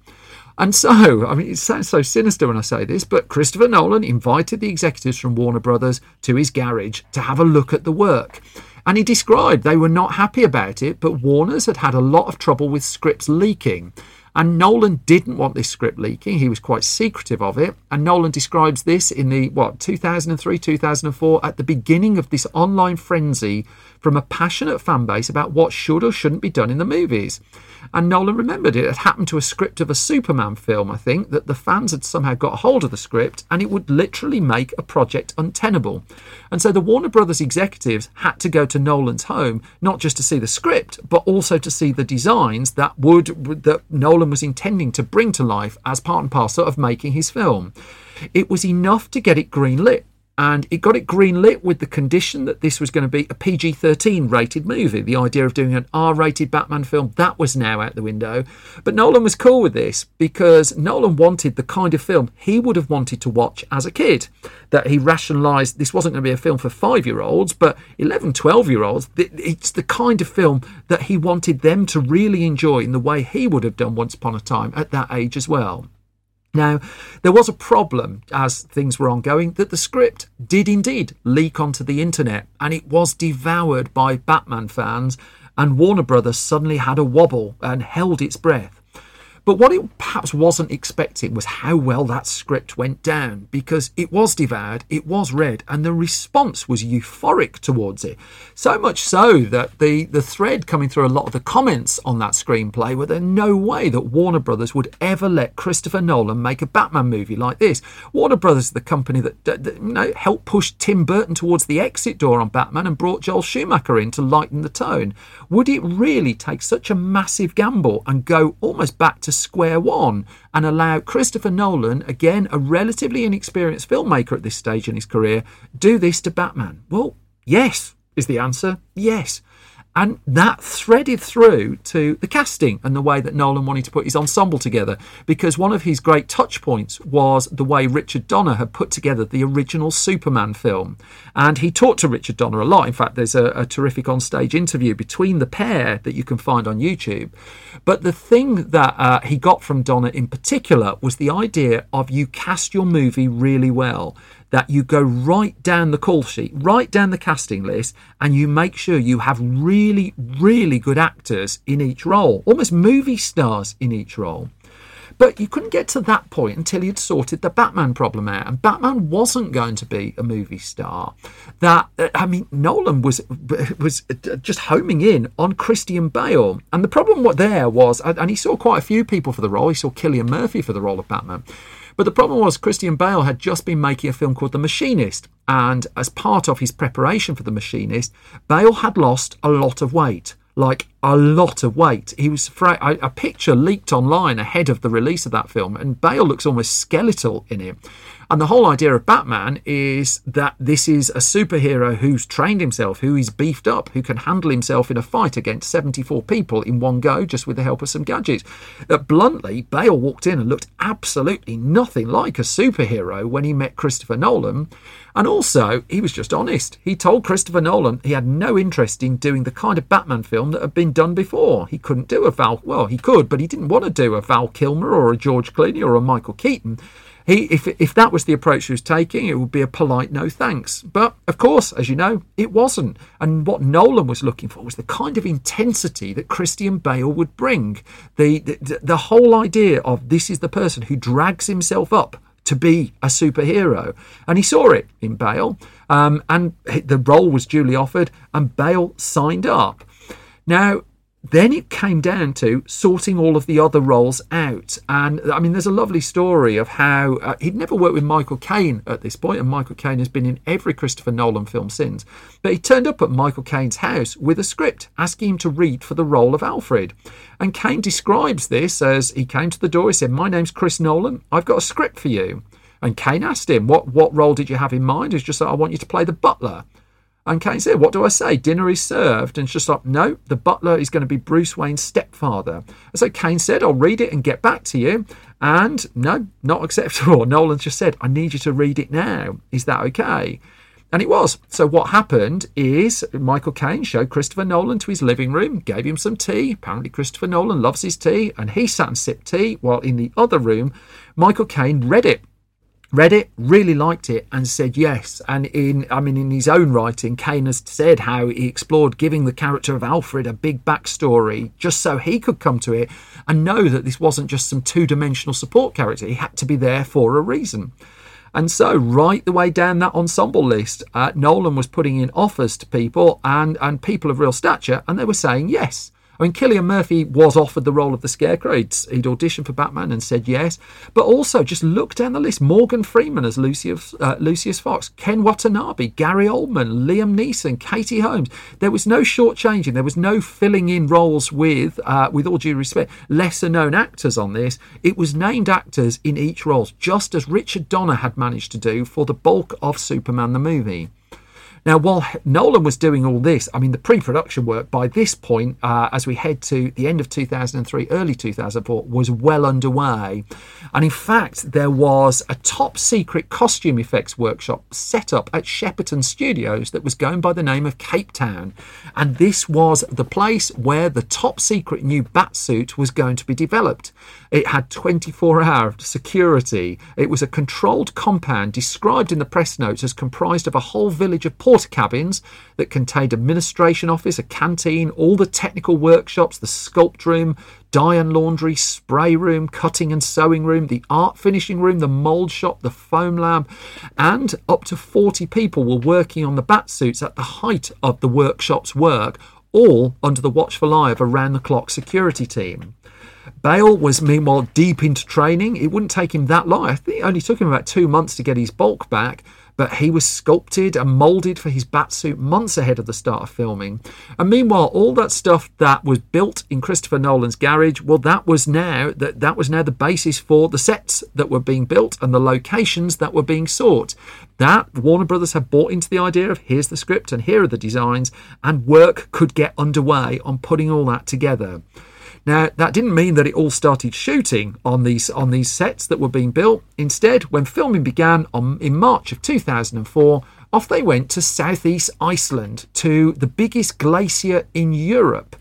B: And so, I mean, it sounds so sinister when I say this, but Christopher Nolan invited the executives from Warner Brothers to his garage to have a look at the work. And he described they were not happy about it, but Warner's had had a lot of trouble with scripts leaking. And Nolan didn't want this script leaking. He was quite secretive of it. And Nolan describes this in the, what, 2003, 2004, at the beginning of this online frenzy from a passionate fan base about what should or shouldn't be done in the movies. And Nolan remembered it had happened to a script of a Superman film, I think, that the fans had somehow got hold of the script and it would literally make a project untenable. And so the Warner Brothers executives had to go to Nolan's home, not just to see the script, but also to see the designs that would that Nolan was intending to bring to life as part and parcel of making his film. It was enough to get it greenlit and it got it greenlit with the condition that this was going to be a PG 13 rated movie. The idea of doing an R rated Batman film, that was now out the window. But Nolan was cool with this because Nolan wanted the kind of film he would have wanted to watch as a kid. That he rationalised this wasn't going to be a film for five year olds, but 11, 12 year olds. It's the kind of film that he wanted them to really enjoy in the way he would have done once upon a time at that age as well. Now, there was a problem as things were ongoing that the script did indeed leak onto the internet and it was devoured by Batman fans, and Warner Brothers suddenly had a wobble and held its breath. But what it perhaps wasn't expecting was how well that script went down because it was devoured, it was read, and the response was euphoric towards it. So much so that the, the thread coming through a lot of the comments on that screenplay were there no way that Warner Brothers would ever let Christopher Nolan make a Batman movie like this. Warner Brothers is the company that, that, that you know, helped push Tim Burton towards the exit door on Batman and brought Joel Schumacher in to lighten the tone. Would it really take such a massive gamble and go almost back to square one and allow Christopher Nolan, again a relatively inexperienced filmmaker at this stage in his career, do this to Batman? Well, yes, is the answer. Yes. And that threaded through to the casting and the way that Nolan wanted to put his ensemble together. Because one of his great touch points was the way Richard Donner had put together the original Superman film. And he talked to Richard Donner a lot. In fact, there's a, a terrific onstage interview between the pair that you can find on YouTube. But the thing that uh, he got from Donner in particular was the idea of you cast your movie really well that you go right down the call sheet, right down the casting list, and you make sure you have really, really good actors in each role, almost movie stars in each role. But you couldn't get to that point until you'd sorted the Batman problem out, and Batman wasn't going to be a movie star. That I mean, Nolan was was just homing in on Christian Bale, and the problem there was, and he saw quite a few people for the role. He saw Cillian Murphy for the role of Batman. But the problem was Christian Bale had just been making a film called The Machinist, and as part of his preparation for The Machinist, Bale had lost a lot of weight like a lot of weight. He was a picture leaked online ahead of the release of that film, and Bale looks almost skeletal in it. And the whole idea of Batman is that this is a superhero who's trained himself, who is beefed up, who can handle himself in a fight against 74 people in one go just with the help of some gadgets. Uh, bluntly, Bale walked in and looked absolutely nothing like a superhero when he met Christopher Nolan. And also, he was just honest. He told Christopher Nolan he had no interest in doing the kind of Batman film that had been done before. He couldn't do a Val, well, he could, but he didn't want to do a Val Kilmer or a George Clooney or a Michael Keaton. He, if, if that was the approach he was taking, it would be a polite no thanks. But of course, as you know, it wasn't. And what Nolan was looking for was the kind of intensity that Christian Bale would bring. The, the, the whole idea of this is the person who drags himself up to be a superhero. And he saw it in Bale. Um, and the role was duly offered, and Bale signed up. Now, then it came down to sorting all of the other roles out. And I mean, there's a lovely story of how uh, he'd never worked with Michael Caine at this point, and Michael Caine has been in every Christopher Nolan film since. But he turned up at Michael Caine's house with a script asking him to read for the role of Alfred. And Caine describes this as he came to the door, he said, My name's Chris Nolan, I've got a script for you. And Caine asked him, What, what role did you have in mind? He's just like, I want you to play the butler. And Caine said, What do I say? Dinner is served. And just like, No, the butler is going to be Bruce Wayne's stepfather. And so Caine said, I'll read it and get back to you. And no, not acceptable. Nolan just said, I need you to read it now. Is that okay? And it was. So what happened is Michael Caine showed Christopher Nolan to his living room, gave him some tea. Apparently Christopher Nolan loves his tea, and he sat and sipped tea, while in the other room, Michael Caine read it read it, really liked it, and said yes. And in, I mean, in his own writing, Caine has said how he explored giving the character of Alfred a big backstory just so he could come to it and know that this wasn't just some two dimensional support character. He had to be there for a reason. And so, right the way down that ensemble list, uh, Nolan was putting in offers to people and, and people of real stature, and they were saying yes. I mean, Cillian Murphy was offered the role of the Scarecrow. He'd, he'd auditioned for Batman and said yes. But also, just look down the list Morgan Freeman as Lucius, uh, Lucius Fox, Ken Watanabe, Gary Oldman, Liam Neeson, Katie Holmes. There was no shortchanging. There was no filling in roles with, uh, with all due respect, lesser known actors on this. It was named actors in each role, just as Richard Donner had managed to do for the bulk of Superman the movie. Now, while Nolan was doing all this, I mean, the pre production work by this point, uh, as we head to the end of 2003, early 2004, was well underway. And in fact, there was a top secret costume effects workshop set up at Shepperton Studios that was going by the name of Cape Town. And this was the place where the top secret new bat suit was going to be developed. It had 24 hour security. It was a controlled compound described in the press notes as comprised of a whole village of porter cabins that contained administration office, a canteen, all the technical workshops, the sculpt room, dye and laundry, spray room, cutting and sewing room, the art finishing room, the mould shop, the foam lab, and up to 40 people were working on the bat suits at the height of the workshop's work, all under the watchful eye of a round the clock security team. Bale was meanwhile deep into training. It wouldn't take him that long. I think it only took him about two months to get his bulk back, but he was sculpted and moulded for his batsuit months ahead of the start of filming. And meanwhile, all that stuff that was built in Christopher Nolan's garage, well, that was now that that was now the basis for the sets that were being built and the locations that were being sought. That Warner Brothers had bought into the idea of here's the script and here are the designs, and work could get underway on putting all that together. Now, that didn't mean that it all started shooting on these on these sets that were being built. Instead, when filming began on, in March of 2004, off they went to southeast Iceland to the biggest glacier in Europe.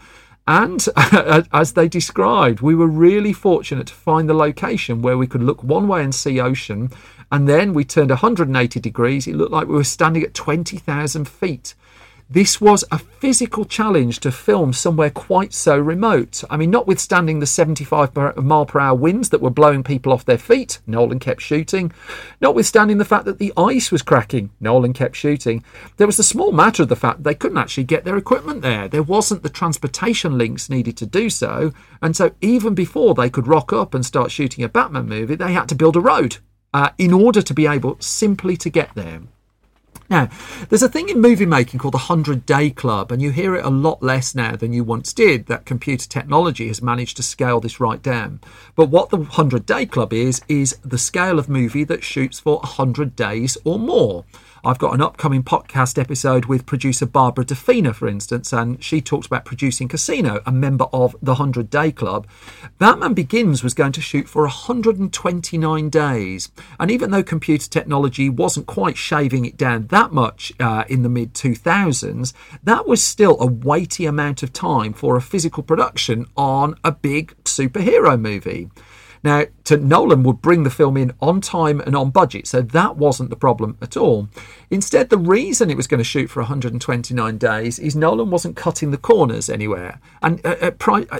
B: And as they described, we were really fortunate to find the location where we could look one way and see ocean. And then we turned 180 degrees. It looked like we were standing at 20,000 feet. This was a physical challenge to film somewhere quite so remote. I mean, notwithstanding the 75 mile per hour winds that were blowing people off their feet, Nolan kept shooting. Notwithstanding the fact that the ice was cracking, Nolan kept shooting. There was the small matter of the fact they couldn't actually get their equipment there. There wasn't the transportation links needed to do so. And so, even before they could rock up and start shooting a Batman movie, they had to build a road uh, in order to be able simply to get there. Now, there's a thing in movie making called the 100 Day Club, and you hear it a lot less now than you once did. That computer technology has managed to scale this right down. But what the 100 Day Club is, is the scale of movie that shoots for 100 days or more. I've got an upcoming podcast episode with producer Barbara De Fina, for instance, and she talked about producing Casino, a member of the 100 Day Club. Batman Begins was going to shoot for 129 days. And even though computer technology wasn't quite shaving it down that much uh, in the mid 2000s, that was still a weighty amount of time for a physical production on a big superhero movie. Now, to Nolan would bring the film in on time and on budget, so that wasn't the problem at all. Instead, the reason it was going to shoot for 129 days is Nolan wasn't cutting the corners anywhere. And uh,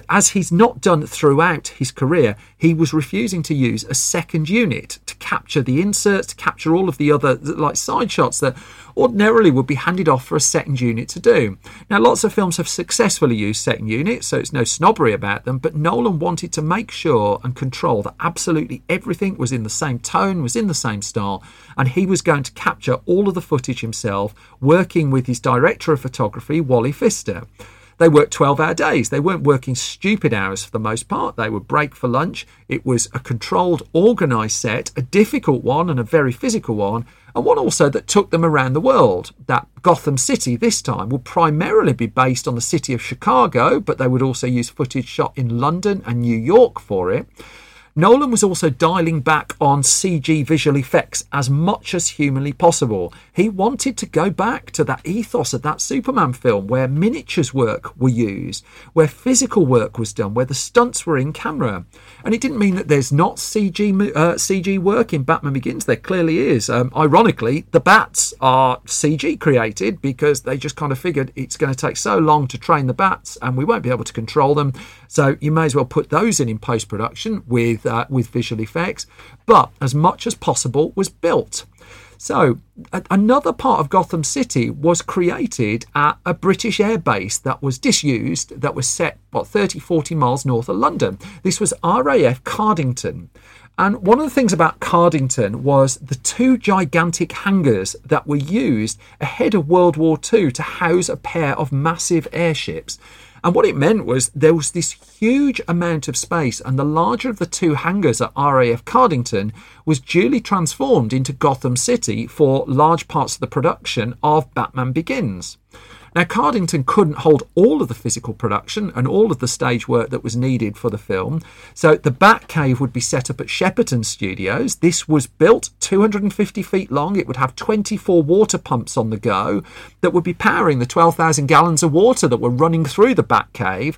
B: as he's not done throughout his career, he was refusing to use a second unit to capture the inserts, to capture all of the other like side shots that ordinarily would be handed off for a second unit to do. Now, lots of films have successfully used second units, so it's no snobbery about them, but Nolan wanted to make sure and control that absolutely everything was in the same tone, was in the same style, and he was going to capture all of the footage himself, working with his director of photography, Wally Pfister. They worked 12 hour days. They weren't working stupid hours for the most part. They would break for lunch. It was a controlled, organised set, a difficult one and a very physical one, and one also that took them around the world. That Gotham City this time would primarily be based on the city of Chicago, but they would also use footage shot in London and New York for it. Nolan was also dialing back on CG visual effects as much as humanly possible. He wanted to go back to that ethos of that Superman film where miniatures work were used, where physical work was done, where the stunts were in camera. And it didn't mean that there's not CG uh, CG work in Batman Begins. There clearly is. Um, ironically, the bats are CG created because they just kind of figured it's going to take so long to train the bats and we won't be able to control them. So you may as well put those in in post production with with uh, with visual effects, but as much as possible was built. So, a- another part of Gotham City was created at a British airbase that was disused, that was set, what, 30, 40 miles north of London. This was RAF Cardington. And one of the things about Cardington was the two gigantic hangars that were used ahead of World War II to house a pair of massive airships. And what it meant was there was this huge amount of space, and the larger of the two hangars at RAF Cardington was duly transformed into Gotham City for large parts of the production of Batman Begins. Now, Cardington couldn't hold all of the physical production and all of the stage work that was needed for the film, so the Batcave would be set up at Shepperton Studios. This was built 250 feet long. It would have 24 water pumps on the go that would be powering the 12,000 gallons of water that were running through the Batcave.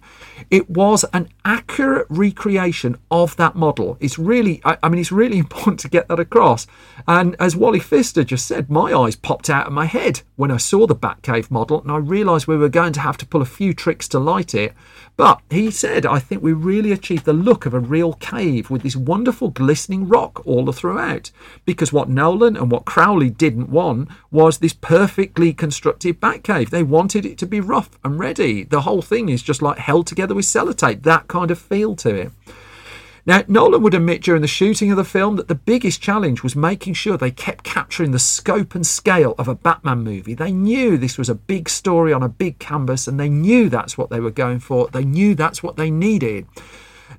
B: It was an accurate recreation of that model. It's really, I, I mean, it's really important to get that across. And as Wally Pfister just said, my eyes popped out of my head when I saw the Batcave model, and I realised we were going to have to pull a few tricks to light it. But he said, I think we really achieved the look of a real cave with this wonderful glistening rock all throughout. Because what Nolan and what Crowley didn't want was this perfectly constructed Batcave. They wanted it to be rough and ready. The whole thing is just like held together with sellotape, that kind of feel to it. Now, Nolan would admit during the shooting of the film that the biggest challenge was making sure they kept capturing the scope and scale of a Batman movie. They knew this was a big story on a big canvas, and they knew that's what they were going for. They knew that's what they needed.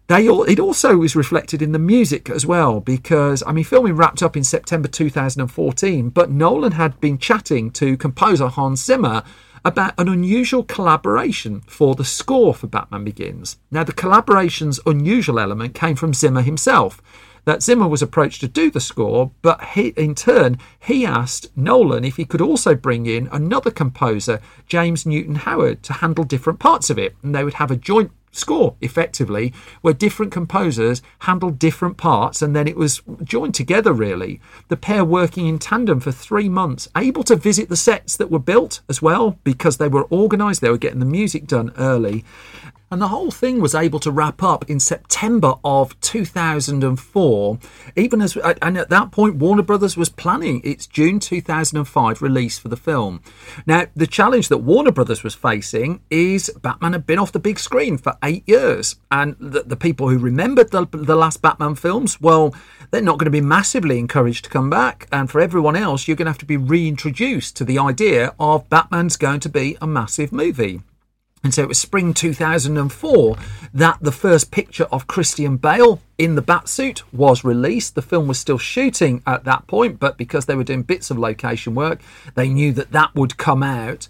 B: They all, it also was reflected in the music as well because I mean filming wrapped up in September 2014 but Nolan had been chatting to composer Hans Zimmer about an unusual collaboration for the score for Batman Begins. Now, the collaboration's unusual element came from Zimmer himself. That Zimmer was approached to do the score, but he, in turn, he asked Nolan if he could also bring in another composer, James Newton Howard, to handle different parts of it. And they would have a joint score effectively where different composers handled different parts and then it was joined together really. The pair working in tandem for three months able to visit the sets that were built as well because they were organized they were getting the music done early and the whole thing was able to wrap up in September of 2004. Even as, and at that point, Warner Brothers was planning its June 2005 release for the film. Now, the challenge that Warner Brothers was facing is Batman had been off the big screen for eight years, and the, the people who remembered the, the last Batman films, well, they're not going to be massively encouraged to come back. And for everyone else, you're going to have to be reintroduced to the idea of Batman's going to be a massive movie. And so it was spring 2004 that the first picture of Christian Bale in the Batsuit was released. The film was still shooting at that point, but because they were doing bits of location work, they knew that that would come out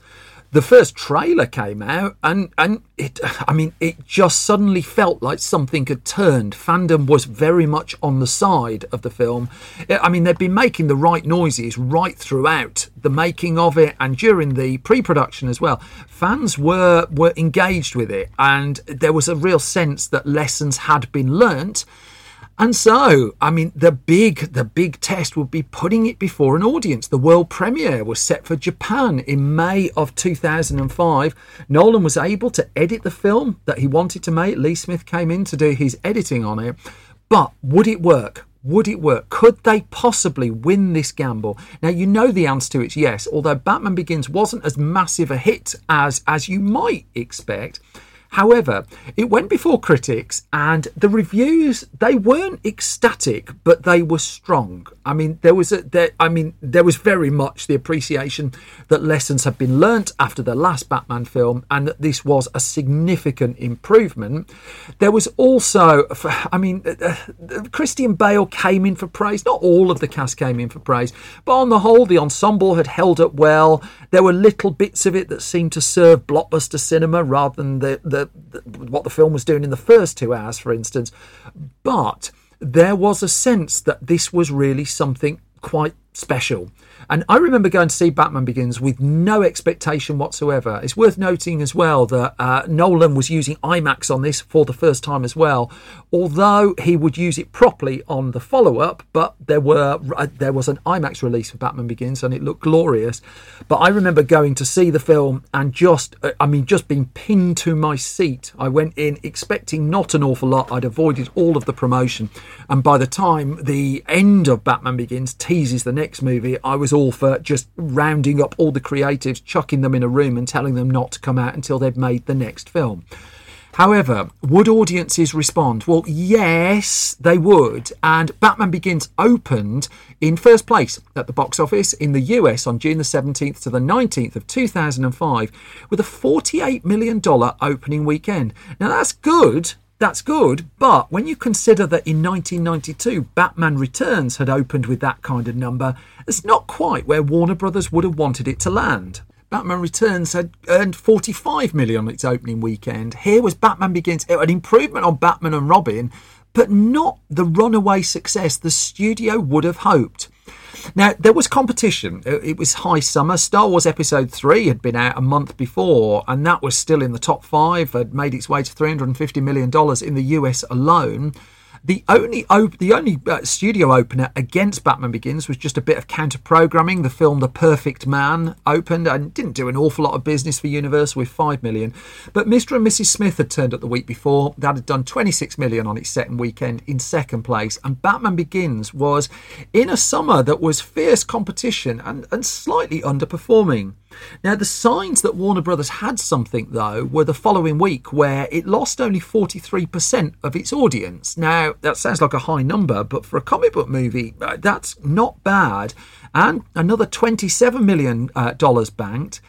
B: the first trailer came out and and it i mean it just suddenly felt like something had turned. Fandom was very much on the side of the film. I mean they'd been making the right noises right throughout the making of it and during the pre-production as well. Fans were were engaged with it and there was a real sense that lessons had been learnt and so, I mean, the big the big test would be putting it before an audience. The world premiere was set for Japan in May of 2005. Nolan was able to edit the film that he wanted to make. Lee Smith came in to do his editing on it. But would it work? Would it work? Could they possibly win this gamble? Now you know the answer to it's yes, although Batman Begins wasn't as massive a hit as as you might expect. However, it went before critics and the reviews they weren't ecstatic, but they were strong. I mean, there was a there, I mean, there was very much the appreciation that lessons had been learnt after the last Batman film and that this was a significant improvement. There was also I mean, uh, uh, Christian Bale came in for praise. Not all of the cast came in for praise, but on the whole the ensemble had held up well. There were little bits of it that seemed to serve blockbuster cinema rather than the, the the, what the film was doing in the first two hours, for instance. But there was a sense that this was really something quite special. And I remember going to see Batman Begins with no expectation whatsoever. It's worth noting as well that uh, Nolan was using IMAX on this for the first time as well, although he would use it properly on the follow up. But there were uh, there was an IMAX release for Batman Begins, and it looked glorious. But I remember going to see the film and just uh, I mean just being pinned to my seat. I went in expecting not an awful lot. I'd avoided all of the promotion, and by the time the end of Batman Begins teases the next movie, I was all for just rounding up all the creatives, chucking them in a room, and telling them not to come out until they'd made the next film. However, would audiences respond? Well, yes, they would. And Batman Begins opened in first place at the box office in the US on June the 17th to the 19th of 2005 with a $48 million opening weekend. Now, that's good that's good, but when you consider that in 1992 Batman Returns had opened with that kind of number, it's not quite where Warner Brothers would have wanted it to land. Batman Returns had earned 45 million on its opening weekend. Here was Batman Begins, an improvement on Batman and Robin, but not the runaway success the studio would have hoped. Now, there was competition. Uh, it was high summer. Star Wars Episode 3 had been out a month before, and that was still in the top five, had made its way to $350 million in the US alone. The only op- the only uh, studio opener against Batman Begins was just a bit of counter programming. The film The Perfect Man opened and didn't do an awful lot of business for Universal with five million. But Mr. and Mrs. Smith had turned up the week before. That had done 26 million on its second weekend in second place. And Batman Begins was in a summer that was fierce competition and, and slightly underperforming. Now, the signs that Warner Brothers had something, though, were the following week where it lost only 43% of its audience. Now, that sounds like a high number, but for a comic book movie, uh, that's not bad. And another $27 million uh, banked.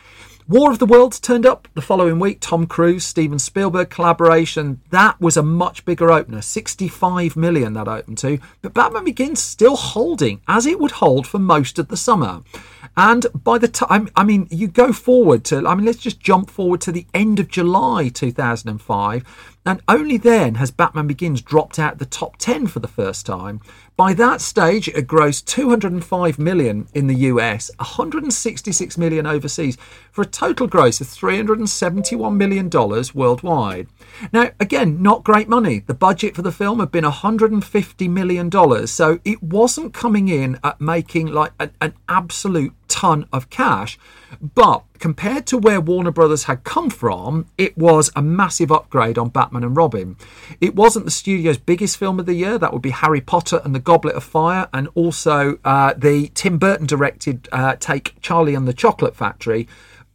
B: War of the Worlds turned up the following week. Tom Cruise, Steven Spielberg collaboration. That was a much bigger opener. 65 million that opened to. But Batman Begins still holding, as it would hold for most of the summer. And by the time, I mean, you go forward to, I mean, let's just jump forward to the end of July 2005. And only then has Batman Begins dropped out the top 10 for the first time. By that stage, it grossed 205 million in the US, 166 million overseas, for a total gross of 371 million dollars worldwide. Now, again, not great money. The budget for the film had been 150 million dollars, so it wasn't coming in at making like an, an absolute ton of cash. But compared to where Warner Brothers had come from, it was a massive upgrade on Batman and Robin. It wasn't the studio's biggest film of the year, that would be Harry Potter and the Goblet of Fire, and also uh, the Tim Burton directed uh, take Charlie and the Chocolate Factory.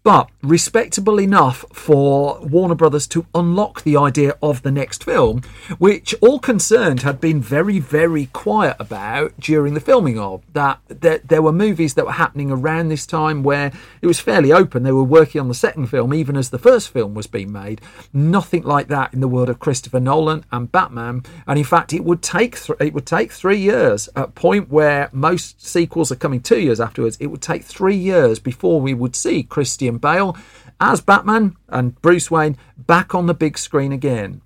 B: But respectable enough for Warner Brothers to unlock the idea of the next film, which all concerned had been very, very quiet about during the filming of. That there, there were movies that were happening around this time where it was fairly open. They were working on the second film, even as the first film was being made. Nothing like that in the world of Christopher Nolan and Batman. And in fact, it would take th- it would take three years. At a point where most sequels are coming two years afterwards, it would take three years before we would see Christian Bale as Batman and Bruce Wayne back on the big screen again.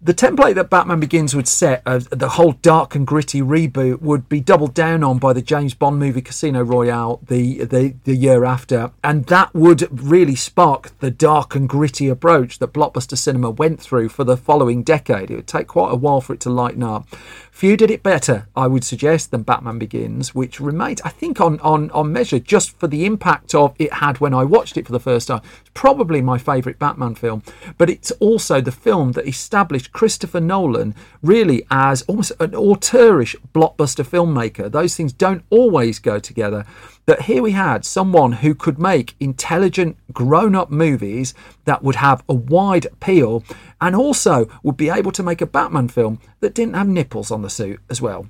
B: The template that Batman Begins would set, uh, the whole dark and gritty reboot, would be doubled down on by the James Bond movie Casino Royale the, the, the year after, and that would really spark the dark and gritty approach that blockbuster cinema went through for the following decade. It would take quite a while for it to lighten up. Few did it better, I would suggest, than Batman Begins, which remained, I think, on, on, on measure just for the impact of it had when I watched it for the first time. It's probably my favourite Batman film, but it's also the film that established Christopher Nolan really as almost an auteurish blockbuster filmmaker. Those things don't always go together. But here we had someone who could make intelligent, grown up movies that would have a wide appeal and also would be able to make a Batman film that didn't have nipples on the suit as well.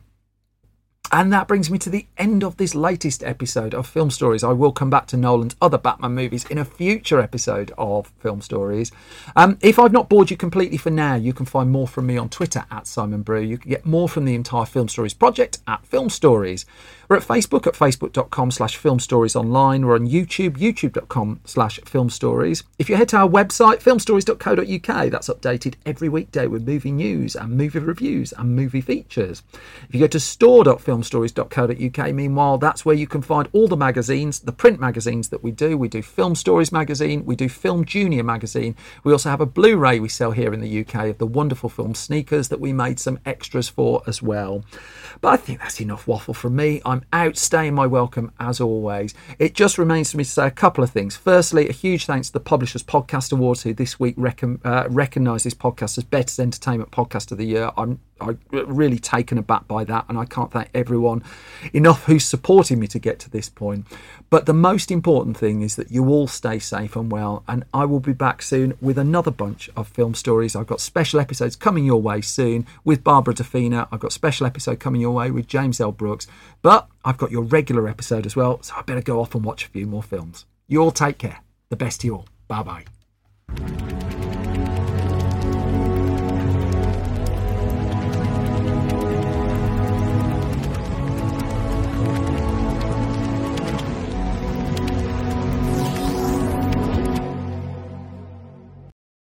B: And that brings me to the end of this latest episode of Film Stories. I will come back to Nolan's other Batman movies in a future episode of Film Stories. Um, if I've not bored you completely for now, you can find more from me on Twitter at Simon Brew. You can get more from the entire Film Stories project at Film Stories. We're at Facebook at facebook.com slash film stories online. We're on YouTube, youtube.com slash film stories. If you head to our website, filmstories.co.uk, that's updated every weekday with movie news and movie reviews and movie features. If you go to store.filmstories.co.uk, meanwhile, that's where you can find all the magazines, the print magazines that we do. We do Film Stories magazine, we do Film Junior magazine. We also have a Blu ray we sell here in the UK of the wonderful film Sneakers that we made some extras for as well. But I think that's enough waffle from me. I'm outstaying my welcome as always. It just remains for me to say a couple of things. Firstly, a huge thanks to the Publishers Podcast Awards, who this week uh, recognised this podcast as Best Entertainment Podcast of the Year. I'm I'm really taken aback by that, and I can't thank everyone enough who's supported me to get to this point. But the most important thing is that you all stay safe and well, and I will be back soon with another bunch of film stories. I've got special episodes coming your way soon with Barbara De Fina. I've got special episode coming your way with James L. Brooks, but I've got your regular episode as well, so I better go off and watch a few more films. You all take care. The best to you all. Bye bye.